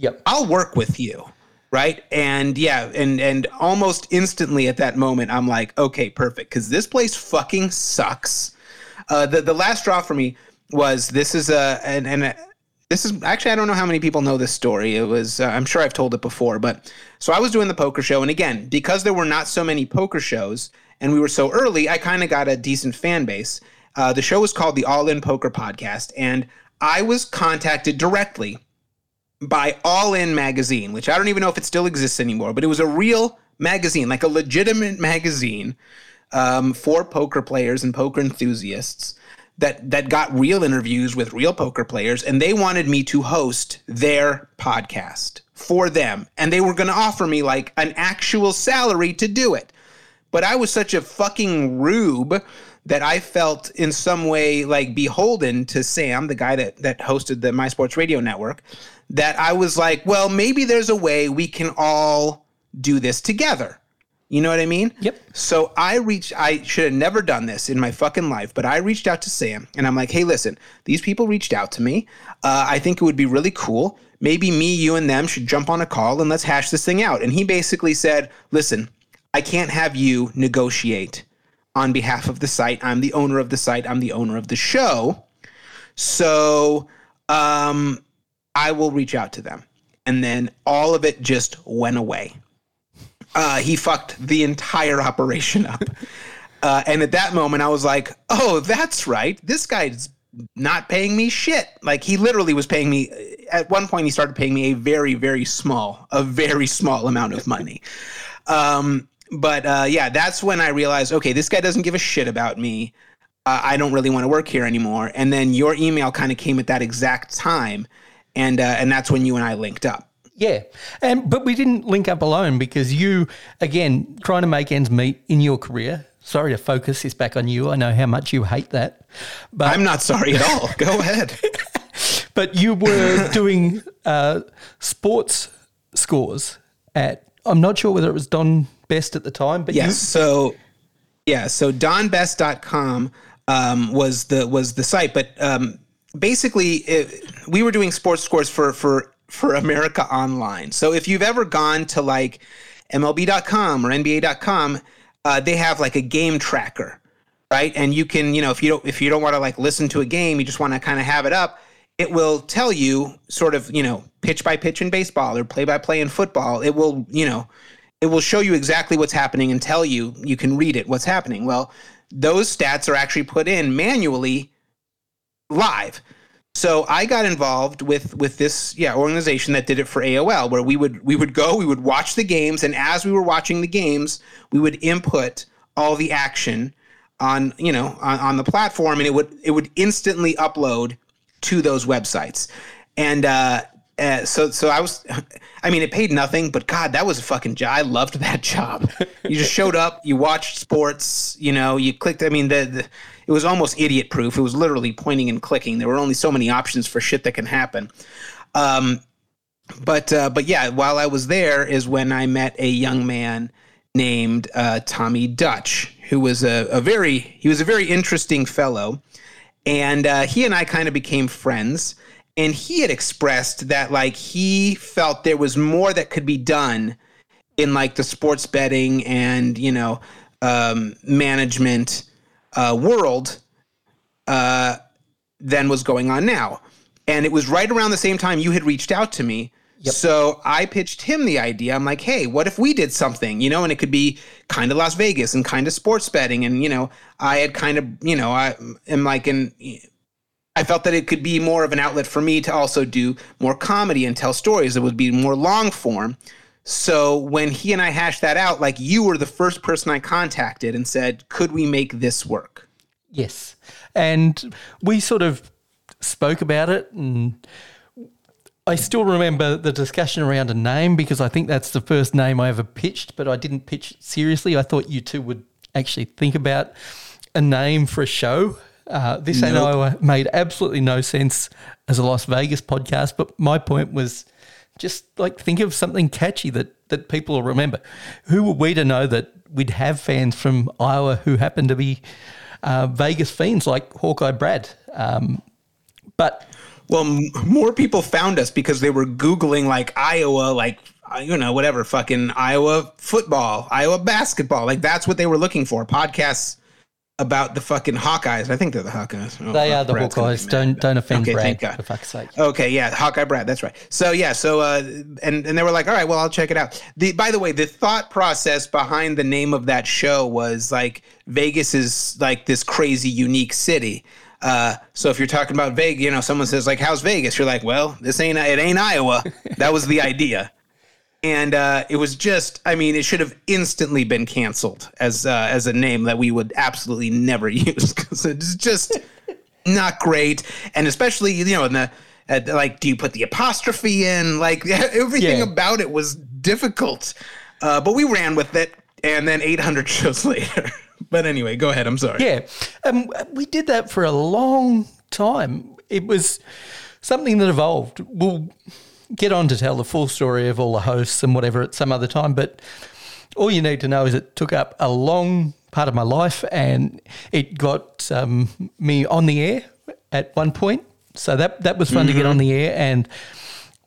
yep. I'll work with you. Right. And yeah, and and almost instantly at that moment, I'm like, okay, perfect. Cause this place fucking sucks. Uh the, the last straw for me was this is a and and this is actually I don't know how many people know this story. It was uh, I'm sure I've told it before, but so I was doing the poker show, and again because there were not so many poker shows, and we were so early, I kind of got a decent fan base. Uh, the show was called the All In Poker Podcast, and I was contacted directly by All In Magazine, which I don't even know if it still exists anymore, but it was a real magazine, like a legitimate magazine um, for poker players and poker enthusiasts that that got real interviews with real poker players, and they wanted me to host their podcast for them, and they were going to offer me like an actual salary to do it. But I was such a fucking rube that I felt in some way like beholden to Sam, the guy that that hosted the My Sports Radio Network, that I was like, well, maybe there's a way we can all do this together. You know what I mean? Yep. So I reached, I should have never done this in my fucking life, but I reached out to Sam and I'm like, hey, listen, these people reached out to me. Uh, I think it would be really cool. Maybe me, you, and them should jump on a call and let's hash this thing out. And he basically said, listen, I can't have you negotiate on behalf of the site. I'm the owner of the site, I'm the owner of the show. So um, I will reach out to them. And then all of it just went away uh, he fucked the entire operation up. Uh, and at that moment, I was like, oh, that's right. This guy's not paying me shit. Like he literally was paying me. At one point, he started paying me a very, very small, a very small amount of money. Um, but uh, yeah, that's when I realized, okay, this guy doesn't give a shit about me. Uh, I don't really want to work here anymore. And then your email kind of came at that exact time, and uh, and that's when you and I linked up. Yeah, and but we didn't link up alone because you, again, trying to make ends meet in your career. Sorry to focus this back on you. I know how much you hate that, but I'm not sorry at all. Go ahead. but you were doing uh, sports scores at. I'm not sure whether it was Don Best at the time, but Yes. So yeah, so donbest.com um, was the was the site, but um, basically it, we were doing sports scores for for for America Online. So if you've ever gone to like MLB.com or NBA.com, uh, they have like a game tracker, right? And you can, you know, if you don't if you don't want to like listen to a game, you just want to kind of have it up. It will tell you sort of, you know, pitch by pitch in baseball or play by play in football. It will, you know, it will show you exactly what's happening and tell you you can read it what's happening. Well, those stats are actually put in manually live. So I got involved with with this yeah organization that did it for AOL where we would we would go we would watch the games and as we were watching the games we would input all the action on you know on, on the platform and it would it would instantly upload to those websites and uh, uh so so I was I mean it paid nothing but god that was a fucking job I loved that job you just showed up you watched sports you know you clicked I mean the, the it was almost idiot proof. It was literally pointing and clicking. There were only so many options for shit that can happen. Um, but uh, but yeah, while I was there is when I met a young man named uh, Tommy Dutch, who was a, a very he was a very interesting fellow, and uh, he and I kind of became friends. And he had expressed that like he felt there was more that could be done in like the sports betting and you know um, management uh, world uh, than was going on now. And it was right around the same time you had reached out to me. So I pitched him the idea. I'm like, hey, what if we did something, you know, and it could be kind of Las Vegas and kind of sports betting. And, you know, I had kind of, you know, I am like, an, I felt that it could be more of an outlet for me to also do more comedy and tell stories that would be more long form. So when he and I hashed that out, like you were the first person I contacted and said, could we make this work? Yes. And we sort of spoke about it and I still remember the discussion around a name because I think that's the first name I ever pitched, but I didn't pitch it seriously. I thought you two would actually think about a name for a show. Uh, this Nope. Iowa made absolutely no sense as a Las Vegas podcast, but my point was just like think of something catchy that that people will remember. Who were we to know that we'd have fans from Iowa who happen to be uh, Vegas fiends like Hawkeye Brad? Um, but Well, m- more people found us because they were Googling like Iowa, like, uh, you know, whatever, fucking Iowa football, Iowa basketball. Like, that's what they were looking for. Podcasts about the fucking Hawkeyes. I think they're the Hawkeyes. Oh, they are the Brad's Hawkeyes. Don't don't offend Okay, Brad thank God. for fuck's sake. Okay, yeah, Hawkeye Brad, that's right. So yeah, so uh, and and they were like, all right, well, I'll check it out. The by the way, the thought process behind the name of that show was like Vegas is like this crazy unique city. Uh, so if you're talking about Vegas, you know, someone says like, "How's Vegas?" You're like, "Well, this ain't it ain't Iowa." That was the idea, and uh, it was just, I mean, it should have instantly been canceled as uh, as a name that we would absolutely never use because it's just not great, and especially you know in the uh, like, do you put the apostrophe in? Like everything Yeah. about it was difficult, uh, but we ran with it, and then 800 shows later. but anyway, go ahead. I'm sorry. Yeah, um, we did that for a long time. It was something that evolved. We'll get on to tell the full story of all the hosts and whatever at some other time, but all you need to know is it took up a long part of my life and it got um, me on the air at one point. So that that was fun to get on the air and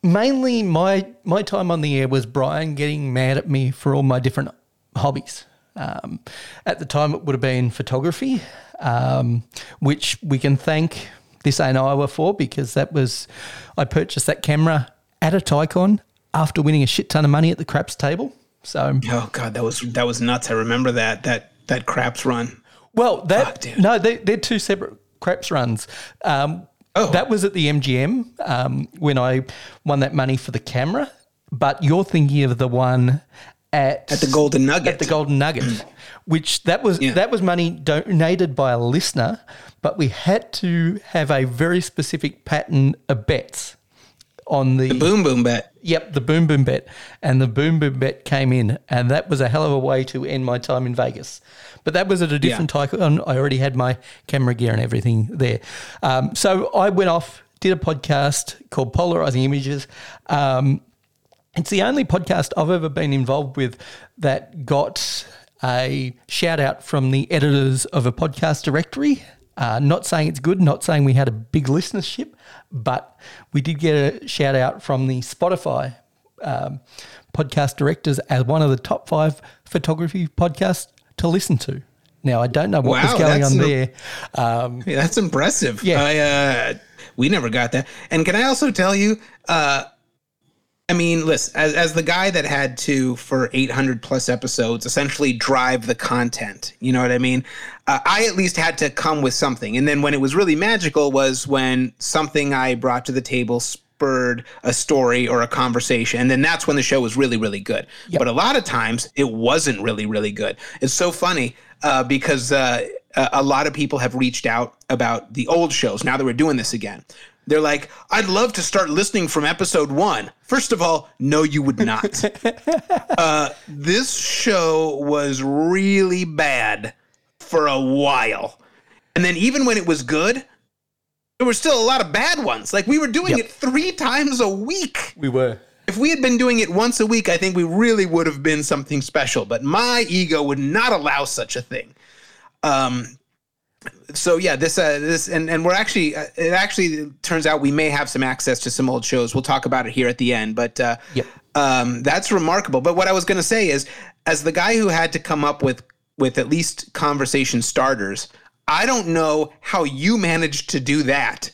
mainly my my time on the air was Brian getting mad at me for all my different hobbies. Um, at the time, it would have been photography, um, which we can thank this ain't Iowa for because that was I purchased that camera at a Tycon after winning a shit ton of money at the craps table. So Oh god, that was that was nuts. I remember that that that craps run. Well, that dude. no, they, they're two separate craps runs. Um, Oh. That was at the MGM um, when I won that money for the camera. But you're thinking of the one at At the Golden Nugget. At the Golden Nugget, which that was Yeah. that was money donated by a listener, but we had to have a very specific pattern of bets on the Boom boom bet. Yep, the boom boom bet. And the boom boom bet came in, and that was a hell of a way to end my time in Vegas. But that was at a different Tycon. I already had my camera gear and everything there. Um, so I went off, did a podcast called Polarizing Images. Um, it's the only podcast I've ever been involved with that got a shout out from the editors of a podcast directory. Uh, not saying it's good, not saying we had a big listenership, but we did get a shout out from the Spotify um, podcast directors as one of the top five photography podcasts to listen to. Now, I don't know what was going on there. Um, Yeah, that's impressive. Yeah. I, uh, we never got that. And can I also tell you, uh, I mean, listen, as, as the guy that had to, for 800 plus episodes, essentially drive the content, you know what I mean? Uh, I at least had to come with something. And then when it was really magical was when something I brought to the table spurred a story or a conversation. And then that's when the show was really, really good. But a lot of times it wasn't really, really good. It's so funny uh, because uh, a lot of people have reached out about the old shows now that we're doing this again. They're like, I'd love to start listening from episode one. First of all, no, you would not. uh, this show was really bad for a while. And then even when it was good, there were still a lot of bad ones. Like we were doing Yep. it three times a week. we were. If we had been doing it once a week, I think we really would have been something special. But my ego would not allow such a thing. Um, so yeah, this uh, this and and we're actually uh, it actually turns out we may have some access to some old shows. We'll talk about it here at the end, but uh, Yep. um, that's remarkable. But what I was going to say is, as the guy who had to come up with with at least conversation starters, I don't know how you managed to do that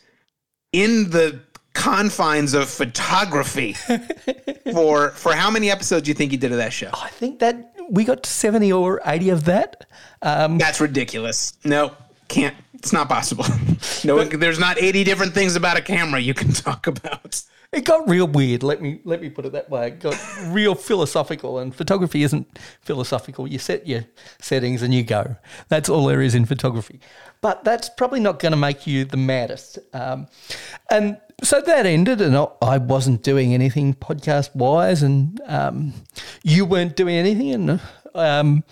in the confines of photography for for how many episodes do you think you did of that show? I think that we got to 70 or 80 of that. Um, That's ridiculous. No, can't. It's not possible. No, there's not 80 different things about a camera you can talk about. it got real weird. Let me let me put it that way. It got real philosophical, and photography isn't philosophical. You set your settings and you go. That's all there is in photography. But that's probably not going to make you the maddest. Um, and so that ended, and I- I wasn't doing anything podcast wise, and um, you weren't doing anything, and um,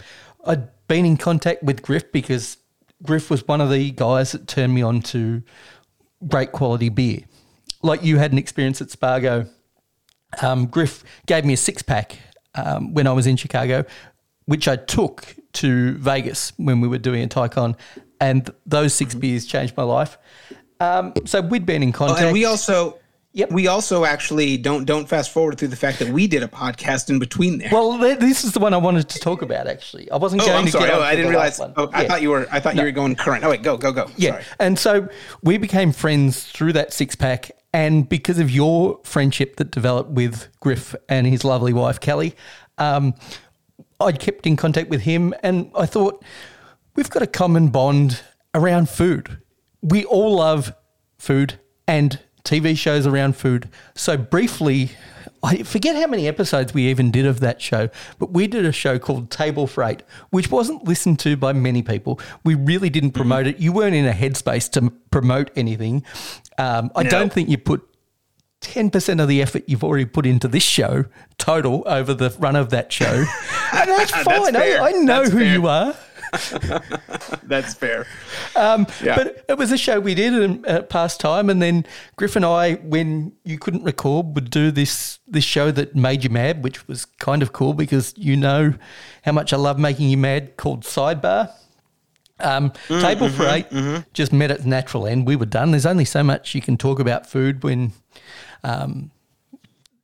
I'd been in contact with Griff because Griff was one of the guys that turned me on to great quality beer. Like you had an experience at Spago. Um, Griff gave me a six pack um, when I was in Chicago, which I took to Vegas when we were doing a Tycon, and those six beers changed my life. Um, so we'd been in contact. Mm-hmm. Oh, and we also Yep. we also actually don't don't fast forward through the fact that we did a podcast in between there. well, this is the one I wanted to talk about. Actually, I wasn't oh, going I'm to sorry. get Oh, I didn't realize. one. Oh, I Yeah. thought you were I thought you were going current. Oh wait, go go go. Yeah. Sorry. And so we became friends through that six pack. And because of your friendship that developed with Griff and his lovely wife, Kelly, um, I'd kept in contact with him. And I thought, we've got a common bond around food. We all love food and TV shows around food. So briefly, I forget how many episodes we even did of that show, but we did a show called Table Freight, which wasn't listened to by many people. We really didn't promote it. You weren't in a headspace to promote anything. Um, I No. don't think you put 10% of the effort you've already put into this show total over the run of that show. and that's fine. I. I know That's who fair. you are. That's fair. Um, Yeah. But it was a show we did in uh, past time, and then Griff and I, when you couldn't record, would do this this show that made you mad, which was kind of cool because you know how much I love making you mad, called Sidebar. Um, Mm, Table mm-hmm, for 8 just met its natural end. We were done. There's only so much you can talk about food when. Um,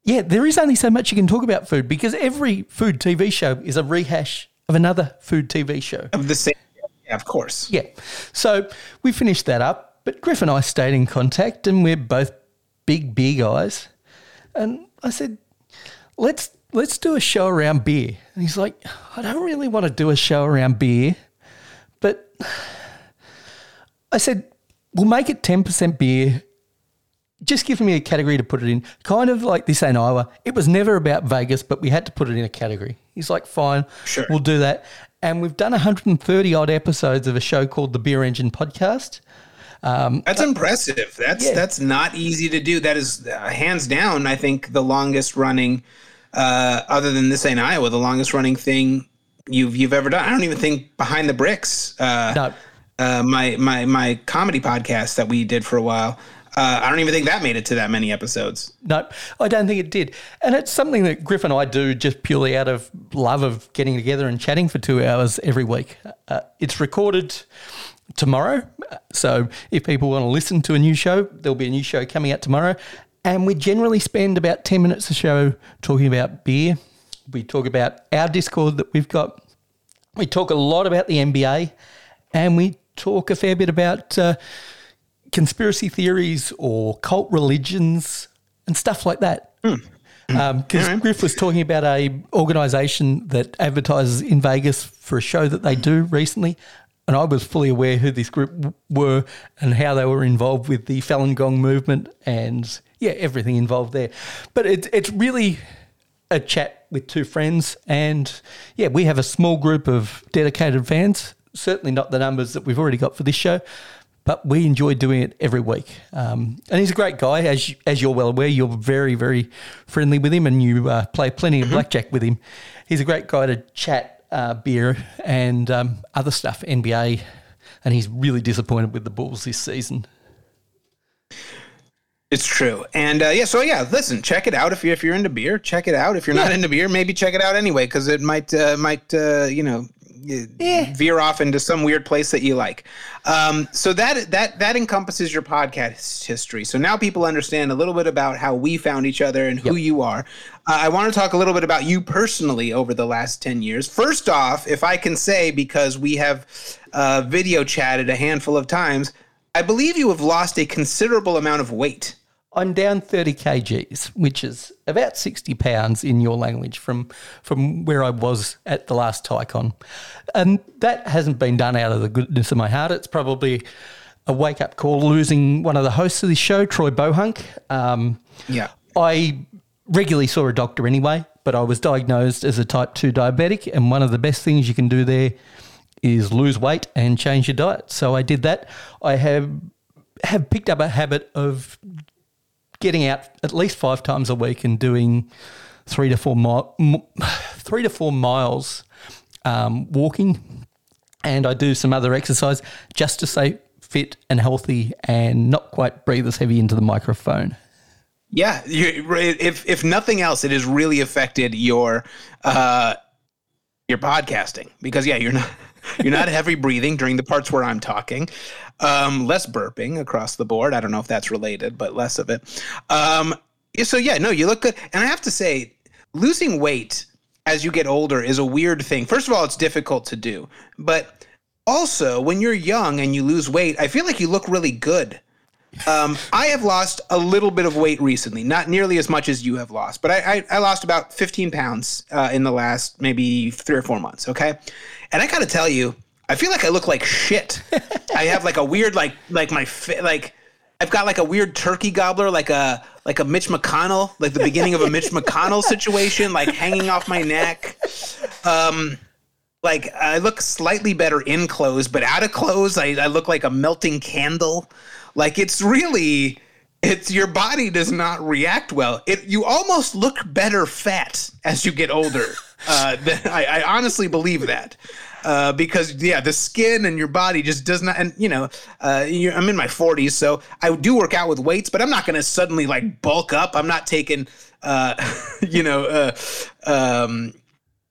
yeah, there is only so much you can talk about food because every food TV show is a rehash of another food TV show. Of the same. Yeah, of course. Yeah. So we finished that up, but Griff and I stayed in contact and we're both big beer guys. And I said, let's let's do a show around beer. And he's like, I don't really want to do a show around beer, but I said, we'll make it 10% beer. Just give me a category to put it in. Kind of like this ain't Iowa. It was never about Vegas, but we had to put it in a category. He's like, fine, Sure. we'll do that. And we've done 130 odd episodes of a show called the Beer Engine Podcast. That's impressive. That's Yeah. that's not easy to do. That is uh, hands down. I think the longest running, uh, other than this ain't Iowa, the longest running thing you've you've ever done. I don't even think behind the bricks. Uh, No. uh, my my my comedy podcast that we did for a while. Uh, I don't even think that made it to that many episodes. No, I don't think it did. And it's something that Griff and I do just purely out of love of getting together and chatting for two hours every week. Uh, it's recorded tomorrow. So if people want to listen to a new show, there'll be a new show coming out tomorrow. And we generally spend about 10 minutes a show talking about beer. We talk about our Discord that we've got. We talk a lot about the NBA and we talk a fair bit about uh, conspiracy theories or cult religions and stuff like that. Hmm. Um, because Griff was talking about a organisation that advertises in Vegas for a show that they do recently, and I was fully aware who this group were and how they were involved with the Falun Gong movement and yeah, everything involved there. But it's it's really a chat with two friends, and yeah, we have a small group of dedicated fans. Certainly not the numbers that we've already got for this show, but we enjoy doing it every week. Um, and he's a great guy, as you- as you're well aware. You're very very friendly with him, and you uh, play plenty of blackjack with him. He's a great guy to chat uh, beer and um, other stuff, NBA, and he's really disappointed with the Bulls this season. It's true, and uh, yeah. So yeah, listen, check it out if you're if you're into beer. Check it out. If you're not into beer, maybe check it out anyway because it might uh, might uh, you know uh, veer off into some weird place that you like. Um, so that that that encompasses your podcast history. So now people understand a little bit about how we found each other and who you are. Uh, I want to talk a little bit about you personally over the last ten years. First off, if I can say, because we have uh, video chatted a handful of times, I believe you have lost a considerable amount of weight. I'm down 30 kgs, which is about 60 pounds in your language from from where I was at the last TyCon. And that hasn't been done out of the goodness of my heart. It's probably a wake up call losing one of the hosts of this show, Troy Bohunk. Um, Yeah. I regularly saw a doctor anyway, but I was diagnosed as a type 2 diabetic. And one of the best things you can do there is lose weight and change your diet. So I did that. I have have picked up a habit of getting out at least five times a week and doing three to four mile, three to four miles um, walking, and I do some other exercise just to stay fit and healthy and not quite breathe as heavy into the microphone. Yeah, you, if if nothing else, it has really affected your uh, your podcasting because yeah, you're not you're not heavy breathing during the parts where I'm talking, um, less burping across the board. I don't know if that's related, but less of it. Um, so yeah, no, you look good, and I have to say, losing weight as you get older is a weird thing. First of all, it's difficult to do, but also when you're young and you lose weight, I feel like you look really good. Um, I have lost a little bit of weight recently, not nearly as much as you have lost, but I, I, I lost about 15 pounds uh, in the last maybe three or four months. Okay. And I got to tell you, I feel like I look like shit. I have like a weird, like, like my, fi- like, I've got like a weird turkey gobbler, like a, like a Mitch McConnell, like the beginning of a Mitch McConnell situation, like hanging off my neck. Um, like I look slightly better in clothes, but out of clothes, I, I look like a melting candle. Like it's really, it's your body does not react well. It you almost look better fat as you get older. Uh, I, I honestly believe that. Uh, because yeah, the skin and your body just does not, and you know, uh, I'm in my 40s, so I do work out with weights, but I'm not going to suddenly like bulk up. I'm not taking, uh, you know, uh, um,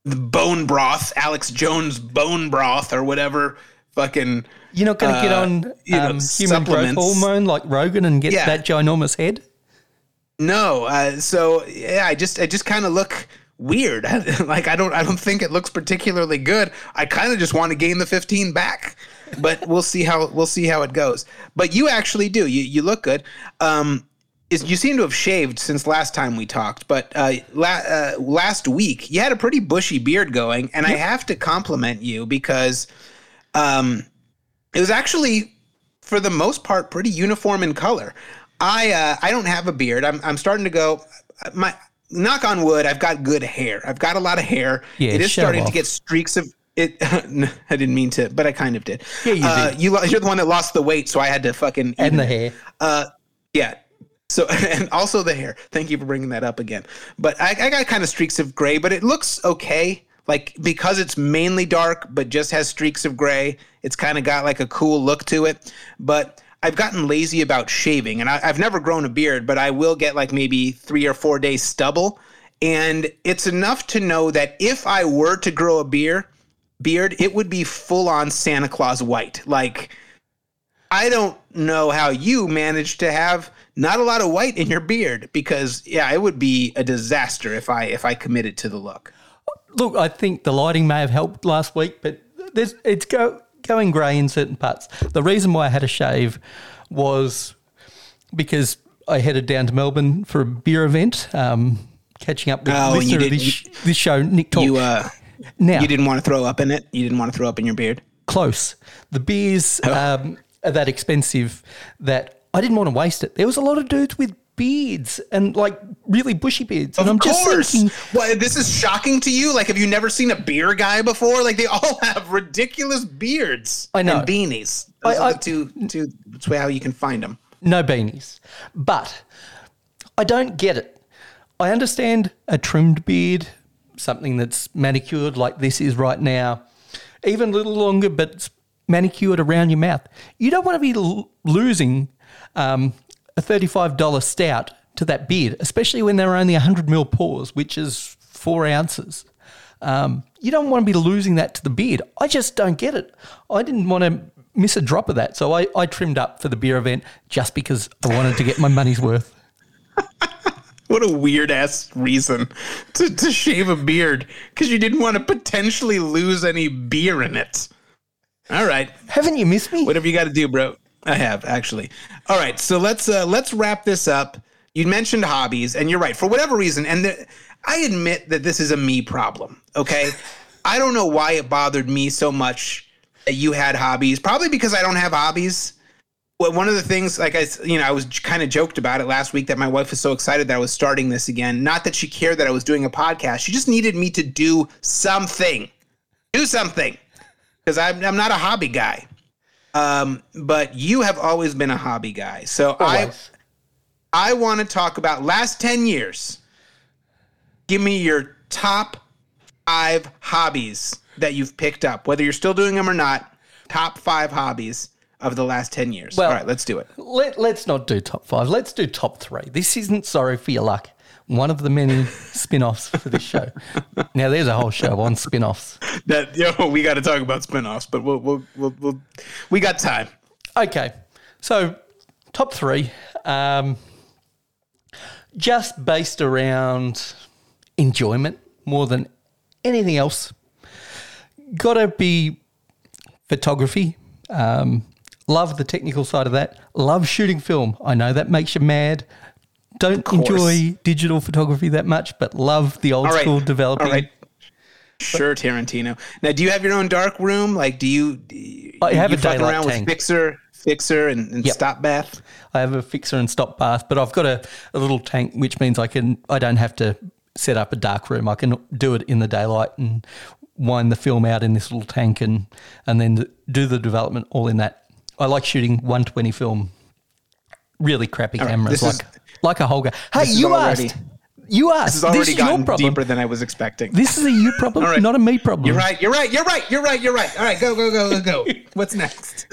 the bone broth, Alex Jones bone broth or whatever. Fucking You're not going to get Uh, on you know, um, human growth hormone like Rogan and get Yeah. that ginormous head. no. Uh, so yeah, I just I just kind of look weird. like I don't I don't think it looks particularly good. I kind of just want to gain the 15 back. But we'll see how we'll see how it goes. But you actually do. You you look good. Um, is you seem to have shaved since last time we talked, but uh, la- uh, last week you had a pretty bushy beard going, and I have to compliment you because um, it was actually for the most part pretty uniform in color. I uh, I don't have a beard. I'm I'm starting to go. My knock on wood. I've got good hair. I've got a lot of hair. Yeah, it is starting off. to get streaks of it. I didn't mean to, but I kind of did. Yeah, you uh, did. You, you're the one that lost the weight, so I had to fucking And the hair. Uh, yeah. So and also the hair. Thank you for bringing that up again. But I, I got kind of streaks of gray, but it looks okay. Like because it's mainly dark, but just has streaks of gray. It's kind of got like a cool look to it. But I've gotten lazy about shaving, and I, I've never grown a beard, but I will get like maybe three or four days stubble, and it's enough to know that if I were to grow a beard, beard, it would be full on Santa Claus white, like. I don't know how you managed to have not a lot of white in your beard because yeah, it would be a disaster if I if I committed to the look. Look, I think the lighting may have helped last week, but there's, it's go, going grey in certain parts. The reason why I had a shave was because I headed down to Melbourne for a beer event, um, catching up with Oh, listener of this, didn't- this show, Nick Talk. You uh now, you didn't want to throw up in it? You didn't want to throw up in your beard? close. The beers Oh. um, are that expensive that I didn't want to waste it. There was a lot of dudes with beards and like really bushy beards, and Of I'm course. just thinking, What this is shocking to you? Like have you never seen a beer guy before? Like they all have ridiculous beards I know. and beanies. Those I- I- two two that's how you can find them. no beanies. But I don't get it. I understand a trimmed beard, something that's manicured like this is right now, even a little longer, but it's manicured around your mouth. You don't want to be l- losing um, a $35 stout to that beard, especially when there are only 100 mil pours, which is four ounces. Um, you don't want to be losing that to the beard. I just don't get it. I didn't want to miss a drop of that, so I, I trimmed up for the beer event just because I wanted to get my money's worth. What a weird ass reason to, to shave a beard because you didn't want to potentially lose any beer in it. All right, Haven't you missed me? whatever you got to do, bro. I have actually. All right, so let's uh, let's wrap this up. You mentioned hobbies, and you're right. For whatever reason, and the, I admit that this is a me problem. Okay, I don't know why it bothered me so much that you had hobbies. Probably because I don't have hobbies. One of the things, like I, you know, I was kind of joked about it last week that my wife was so excited that I was starting this again. Not that she cared that I was doing a podcast. She just needed me to do something, do something, because I'm I'm not a hobby guy. Um, but you have always been a hobby guy. So I I want to talk about last 10 years. Give me your top five hobbies that you've picked up, whether you're still doing them or not. Top five hobbies of the last 10 years. Well- All right, let's do it. Let, let's not do top five. Let's do top three. This isn't sorry for your luck. One of the many spin offs for this show. Now, there's a whole show on spin offs. That yo, we got to talk about spin-offs, but we'll, we'll, we'll, we'll we got time. Okay. So, top three, um, just based around enjoyment more than anything else. Gotta be photography. Um, love the technical side of that. Love shooting film. I know that makes you mad. Don't enjoy digital photography that much, but love the old right. school developing. Right. Sure, Tarantino. Now, do you have your own dark room? Like, do you? do you- I have you a daylight around tank. with fixer, fixer, and, and Yep. stop bath. I have a fixer and stop bath, but I've got a, a little tank, which means I can I don't have to set up a dark room. I can do it in the daylight and wind the film out in this little tank and and then do the development all in that. I like shooting 120 film, really crappy right, cameras this is- like a Holga. Hey, this you already- asked. You asked. This has already is your problem. deeper than I was expecting. This is a you problem, right. not a me problem. You're right. You're right. You're right. You're right. You're right. All right, go, go, go, go, go. What's next?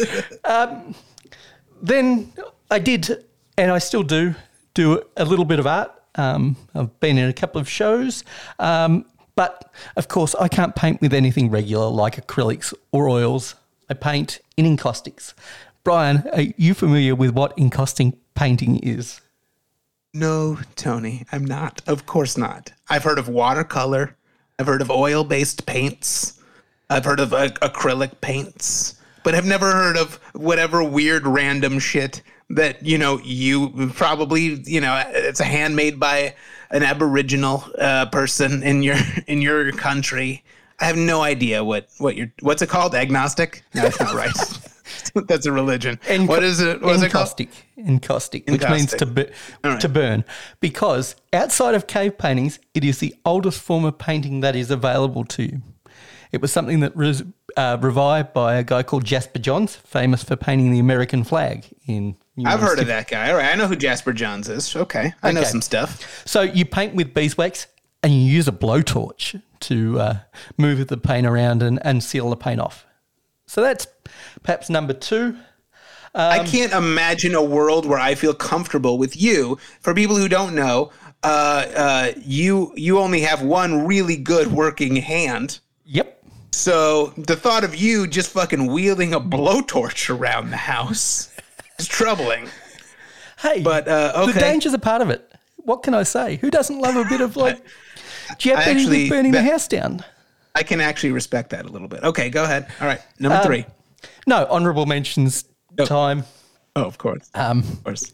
then I did, and I still do, do a little bit of art. Um, I've been in a couple of shows, um, but of course, I can't paint with anything regular like acrylics or oils. I paint in encaustics. Brian, are you familiar with what encaustic painting is? No, Tony, I'm not. Of course not. I've heard of watercolor. I've heard of oil-based paints. I've heard of uh, acrylic paints, but I've never heard of whatever weird random shit that you know you probably you know it's a handmade by an Aboriginal uh, person in your in your country. I have no idea what what you're what's it called agnostic. No, that's not right. that's a religion. Enca- what is it? What is it encaustic, encaustic, which means to bu- right. to burn. Because outside of cave paintings, it is the oldest form of painting that is available to you. It was something that was uh, revived by a guy called Jasper Johns, famous for painting the American flag in. I've heard of that guy. All right, I know who Jasper Johns is. Okay, I know some stuff. So you paint with beeswax and you use a blowtorch to uh, move the paint around and, and seal the paint off. So that's perhaps number two. I Um, can't imagine a world where I feel comfortable with you. For people who don't know, uh, uh, you you only have one really good working hand. Yep. So the thought of you just fucking wielding a blowtorch around the house is troubling. Hey, But, uh, the danger's a part of it. What can I say? Who doesn't love a bit of like actually- burning the house down? I can actually respect that a little bit. Okay, go ahead. All right, number Um, three. No, honourable mentions time. Oh, of course, Um, of course.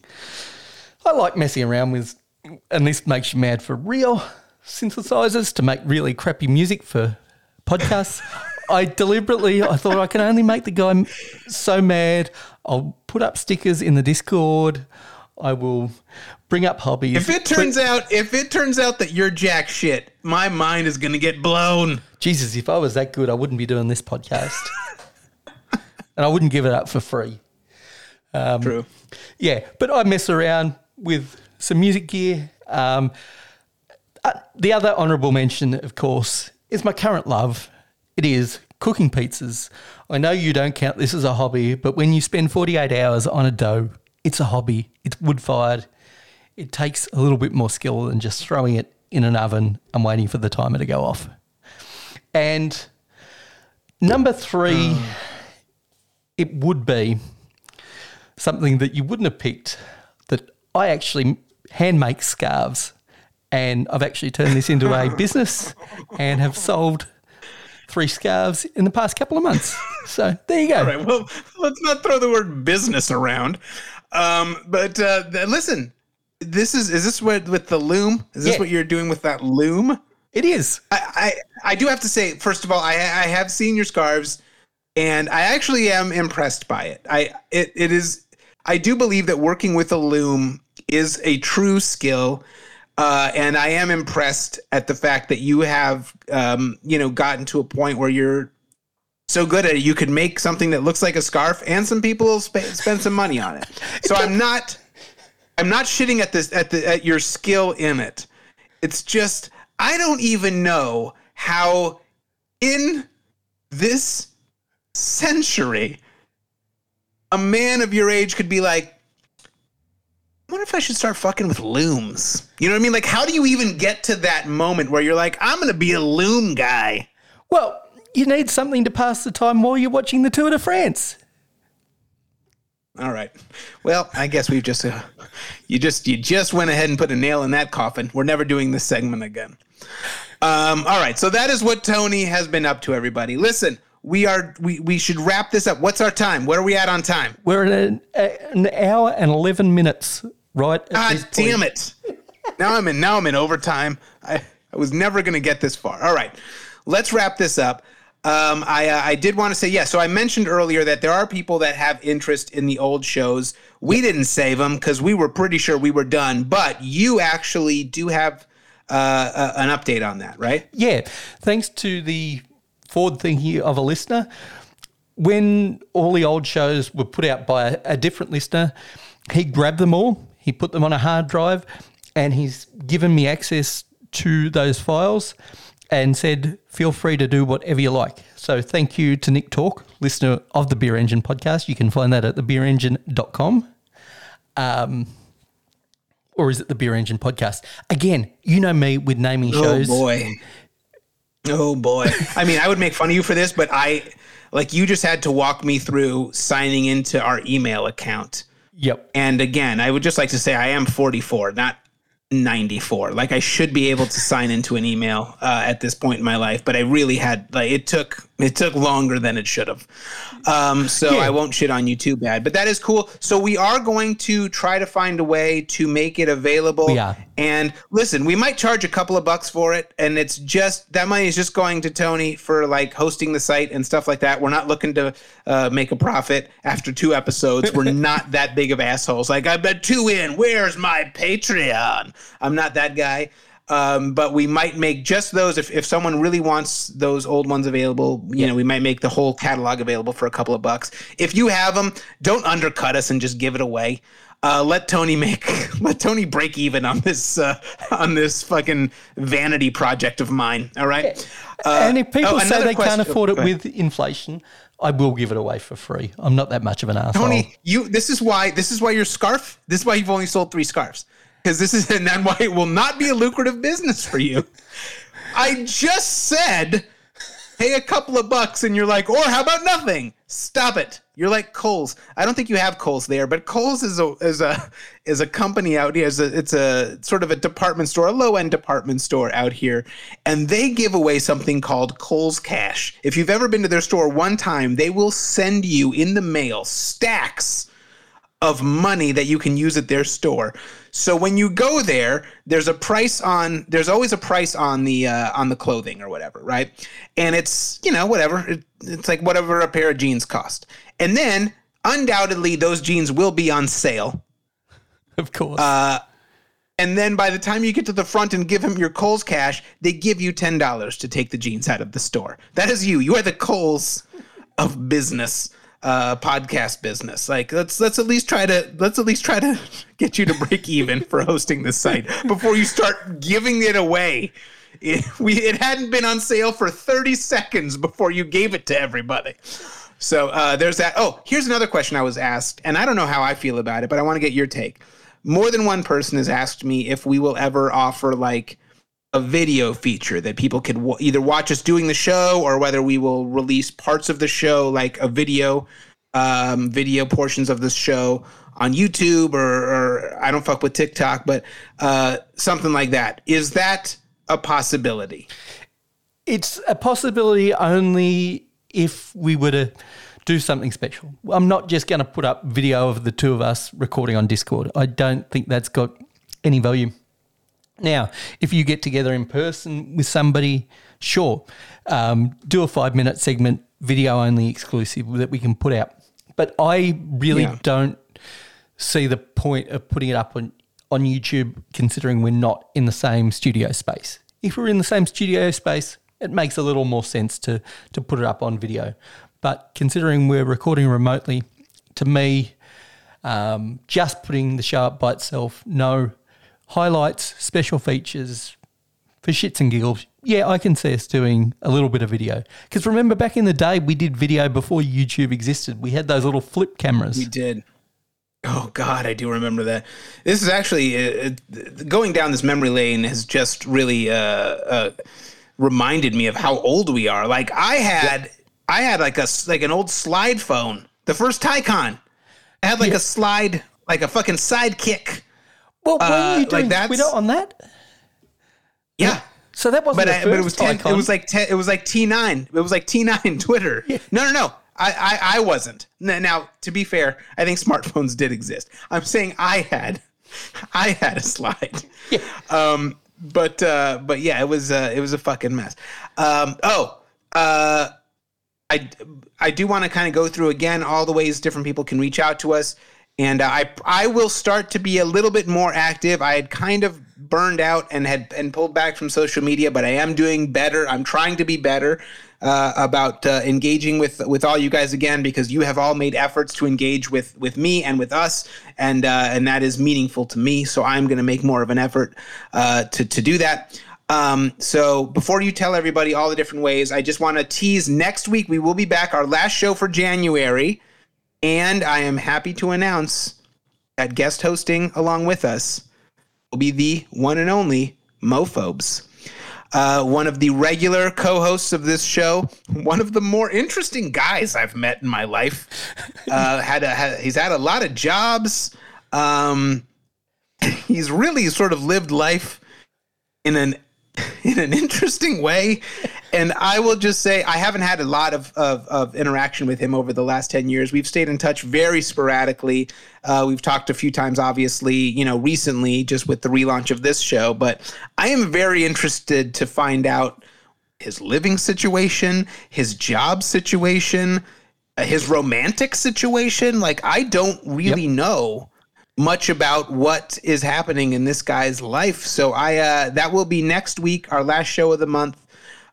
I like messing around with, and this makes you mad for real synthesizers to make really crappy music for podcasts. I deliberately, I thought I can only make the guy so mad. I'll put up stickers in the Discord. I will bring up hobbies. If it turns out, if it turns out that you're jack shit, my mind is gonna get blown. Jesus, if I was that good, I wouldn't be doing this podcast. and I wouldn't give it up for free. Um, True. Yeah, but I mess around with some music gear. Um, uh, the other honourable mention, of course, is my current love. It is cooking pizzas. I know you don't count this as a hobby, but when you spend 48 hours on a dough, it's a hobby. It's wood fired. It takes a little bit more skill than just throwing it in an oven and waiting for the timer to go off. And number three, it would be something that you wouldn't have picked that I actually hand make scarves. And I've actually turned this into a business and have sold three scarves in the past couple of months. So there you go. All right. Well, let's not throw the word business around. Um, but uh, listen, this is is this what with the loom? Is this Yeah. what you're doing with that loom? It is. I, I I do have to say, first of all, I I have seen your scarves, and I actually am impressed by it. I it it is I do believe that working with a loom is a true skill. Uh, and I am impressed at the fact that you have, um, you know, gotten to a point where you're so good at it, you could make something that looks like a scarf, and some people will sp- spend some money on it. So I'm not, I'm not shitting at this at the at your skill in it. It's just I don't even know how in this century a man of your age could be like, I wonder if I should start fucking with looms. You know what I mean? Like, how do you even get to that moment where you're like, I'm gonna be a loom guy? Well, you need something to pass the time while you're watching the Tour de France. All right. Well, I guess we've just uh, you just you just went ahead and put a nail in that coffin. We're never doing this segment again. Um, all right. So that is what Tony has been up to. Everybody, listen. We are we we should wrap this up. What's our time? Where are we at on time? We're at an, an hour and 11 minutes, right? God damn it! Now I'm in now I'm in overtime. I, I was never going to get this far. All right, let's wrap this up. Um, I uh, I did want to say yes. so I mentioned earlier that there are people that have interest in the old shows. We didn't save them because we were pretty sure we were done. But you actually do have uh, uh, an update on that, right? Yeah, thanks to the forward thinking of a listener. When all the old shows were put out by a, a different listener, he grabbed them all, he put them on a hard drive, and he's given me access to those files and said, feel free to do whatever you like. So thank you to Nick Talk, listener of the Beer Engine podcast. You can find that at thebeerengine.com. Um, or is it the Beer Engine podcast? Again, you know me with naming shows. Oh boy. Oh boy. I mean, I would make fun of you for this, but I like you just had to walk me through signing into our email account. Yep. And again, I would just like to say I am 44, not 94. Like I should be able to sign into an email uh, at this point in my life, but I really had like it took it took longer than it should have. Um, so Yeah. I won't shit on you too bad. But that is cool. So we are going to try to find a way to make it available. Are. And listen, we might charge a couple of bucks for it, and it's just that money is just going to Tony for like hosting the site and stuff like that. We're not looking to uh, make a profit after two episodes. We're not that big of assholes. Like i bet two in. Where's my Patreon? I'm not that guy. Um, but we might make just those if, if someone really wants those old ones available. You know, we might make the whole catalog available for a couple of bucks. If you have them, don't undercut us and just give it away. Uh, let Tony make let Tony break even on this uh, on this fucking vanity project of mine. All right. Uh, and if people oh, say they question- can't afford it with inflation, I will give it away for free. I'm not that much of an asshole. Tony, you this is why this is why your scarf. This is why you've only sold three scarves because this is and then why it will not be a lucrative business for you. I just said, hey, a couple of bucks, and you're like, or how about nothing? Stop it. You're like Kohl's. I don't think you have Kohl's there, but Kohl's is a is a is a company out here. It's a, it's a sort of a department store, a low end department store out here, and they give away something called Kohl's Cash. If you've ever been to their store one time, they will send you in the mail stacks of money that you can use at their store. So when you go there, there's a price on there's always a price on the uh, on the clothing or whatever, right? And it's, you know, whatever. It, it's like whatever a pair of jeans cost. And then undoubtedly those jeans will be on sale. of course. Uh, And then by the time you get to the front and give him your Kohl's cash, they give you $10 to take the jeans out of the store. That is you. You are the Kohl's of business, uh, podcast business. Like let's let's at least try to let's at least try to get you to break even for hosting this site before you start giving it away. It, we it hadn't been on sale for 30 seconds before you gave it to everybody. So uh, there's that. Oh, here's another question I was asked, and I don't know how I feel about it, but I want to get your take. More than one person has asked me if we will ever offer like a video feature that people could w- either watch us doing the show or whether we will release parts of the show like a video um, video portions of the show on YouTube or, or I don't fuck with TikTok, but uh, something like that. Is that a possibility? It's a possibility only if we were to do something special. I'm not just going to put up video of the two of us recording on Discord. I don't think that's got any value. Now, if you get together in person with somebody, sure, um, do a five minute segment, video only exclusive that we can put out. But I really Yeah. don't see the point of putting it up on, on YouTube, considering we're not in the same studio space. If we're in the same studio space, it makes a little more sense to to put it up on video. But considering we're recording remotely, to me, um, just putting the show up by itself, no highlights, special features, for shits and giggles, yeah, I can see us doing a little bit of video. Because remember, back in the day, we did video before YouTube existed. We had those little flip cameras. We did. Oh God, I do remember that. This is actually uh, uh, going down this memory lane has just really uh, uh, reminded me of how old we are. Like I had, I had like a like an old slide phone, the first Tycon. I had like a slide, like a fucking sidekick. Well, uh, were you like doing that's- Twitter on that? Yeah. So that wasn't But, the I, first but it was 10, icon. it was like 10, it was like T9. It was like T9 Twitter. No, no, no. I, I, I wasn't. N- Now, to be fair, I think smartphones did exist. I'm saying I had, I had a slide. Yeah. Um, but uh, but yeah, it was uh, it was a fucking mess. Um, oh, uh, I I do want to kind of go through again all the ways different people can reach out to us, and I I will start to be a little bit more active. I had kind of burned out and had and pulled back from social media, but I am doing better. I'm trying to be better uh, about uh, engaging with with all you guys again because you have all made efforts to engage with with me and with us, and uh, and that is meaningful to me. So I'm going to make more of an effort uh, to to do that. Um, so before you tell everybody all the different ways, I just want to tease next week we will be back, our last show for January, and I am happy to announce that guest hosting along with us will be the one and only Mophobes. Uh, one of the regular co-hosts of this show, one of the more interesting guys I've met in my life. Uh, had a had, he's had a lot of jobs. Um, he's really sort of lived life in an in an interesting way. And I will just say I haven't had a lot of, of, of interaction with him over the last 10 years. We've stayed in touch very sporadically. Uh, we've talked a few times, obviously, you know, recently just with the relaunch of this show. But I am very interested to find out his living situation, his job situation, uh, his romantic situation. Like, I don't really know much about what is happening in this guy's life. So I uh, that will be next week, our last show of the month.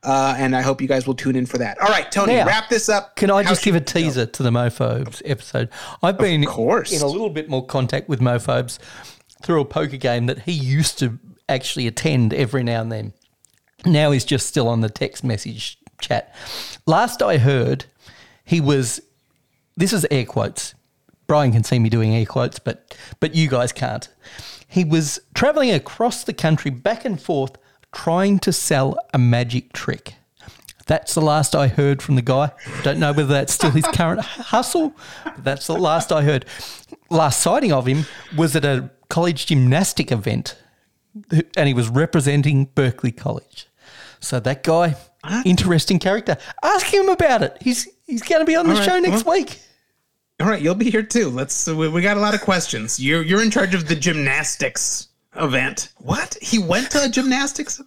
Uh, and I hope you guys will tune in for that. All right, Tony, Now, wrap this up. Can I How just give a should we go? teaser to the Mophobes episode? I've been course. in a little bit more contact with Mophobes through a poker game that he used to actually attend every now and then. Now he's just still on the text message chat. Last I heard, he was. This is air quotes. Brian can see me doing air quotes, but but you guys can't. He was traveling across the country back and forth trying to sell a magic trick. That's the last I heard from the guy. Don't know whether that's still his current hustle, but that's the last I heard. Last sighting of him was at a college gymnastic event, and he was representing Berkeley College. So that guy, interesting character. Ask him about it. He's he's going to be on the right, show next well- week. All right, you'll be here too. Let's. We, we got a lot of questions. You're you're in charge of the gymnastics event. What? He went to a gymnastics.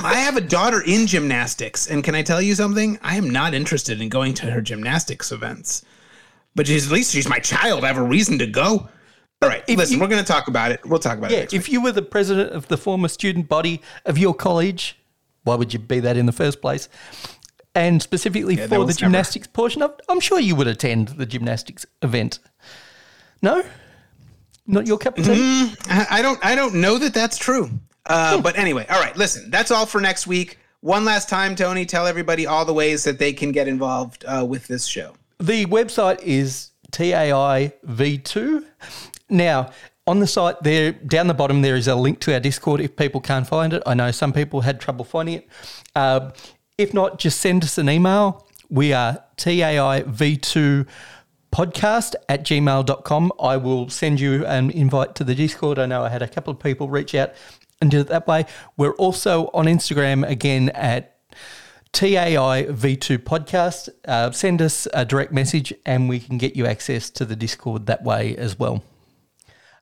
I have a daughter in gymnastics, and can I tell you something? I am not interested in going to her gymnastics events. But she's, at least she's my child. I have a reason to go. All right, If listen, you- we're going to talk about it. We'll talk about it. Yeah, week. if you were the president of the former student body of your college, why would you be that in the first place? And specifically that for the was never- gymnastics portion of, I'm sure you would attend the gymnastics event. No, not your cup of tea. I I don't I don't know that that's true. Uh, but anyway, all right. Listen, that's all for next week. One last time, Tony, tell everybody all the ways that they can get involved uh, with this show. The website is TAIV2. Now, on the site there, down the bottom, there is a link to our Discord if people can't find it. I know some people had trouble finding it. Uh, if not, just send us an email. We are TAIV2 podcast at gmail.com. I will send you an invite to the Discord. I know I had a couple of people reach out and do it that way. We're also on Instagram again at TAI V2 podcast. Uh, send us a direct message and we can get you access to the Discord that way as well.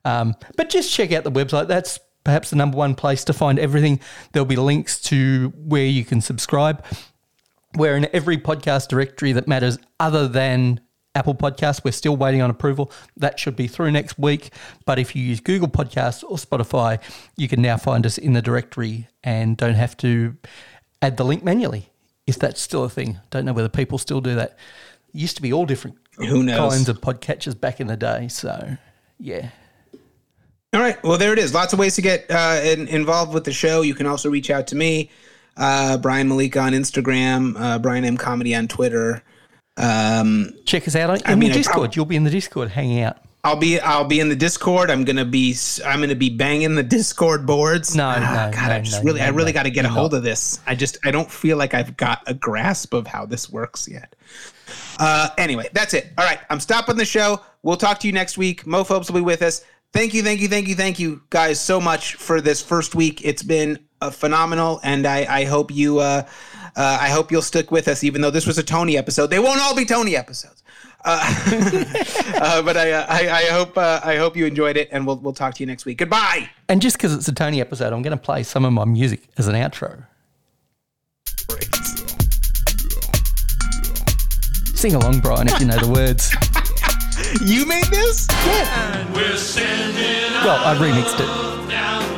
Um, but just check out the website. That's perhaps the number one place to find everything. There'll be links to where you can subscribe. We're in every podcast directory that matters other than Apple Podcasts. We're still waiting on approval. That should be through next week. But if you use Google Podcasts or Spotify, you can now find us in the directory and don't have to add the link manually if that's still a thing. Don't know whether people still do that. It used to be all different Who knows? kinds of podcatchers back in the day. So, yeah. All right. Well, there it is. Lots of ways to get uh, in, involved with the show. You can also reach out to me, uh, Brian Malika on Instagram, uh, Brian M Comedy on Twitter. Um, Check us out on, I mean, Discord. You'll be in the Discord hanging out. I'll be I'll be in the Discord. I'm gonna be I'm gonna be banging the Discord boards. No, Ah, no, God, no, I just no, really I really no, got to get a hold of this. I just I don't feel like I've got a grasp of how this works yet. Uh, anyway, that's it. All right, I'm stopping the show. We'll talk to you next week. Mophobes will be with us. Thank you, thank you, thank you, thank you, guys, so much for this first week. It's been uh, phenomenal, and I, I hope you, uh, uh, I hope you'll stick with us, even though this was a Tony episode. They won't all be Tony episodes, uh, uh, but I, uh, I, I hope, uh, I hope you enjoyed it, and we'll, we'll talk to you next week. Goodbye. And just because it's a Tony episode, I'm going to play some of my music as an outro. Sing along, Brian, if you know the words. You made this? Yeah. well, I remixed it.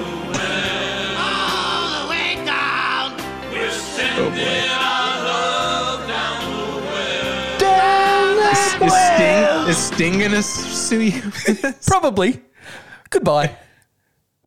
Is Sting, is Sting gonna sue you? Probably. Goodbye.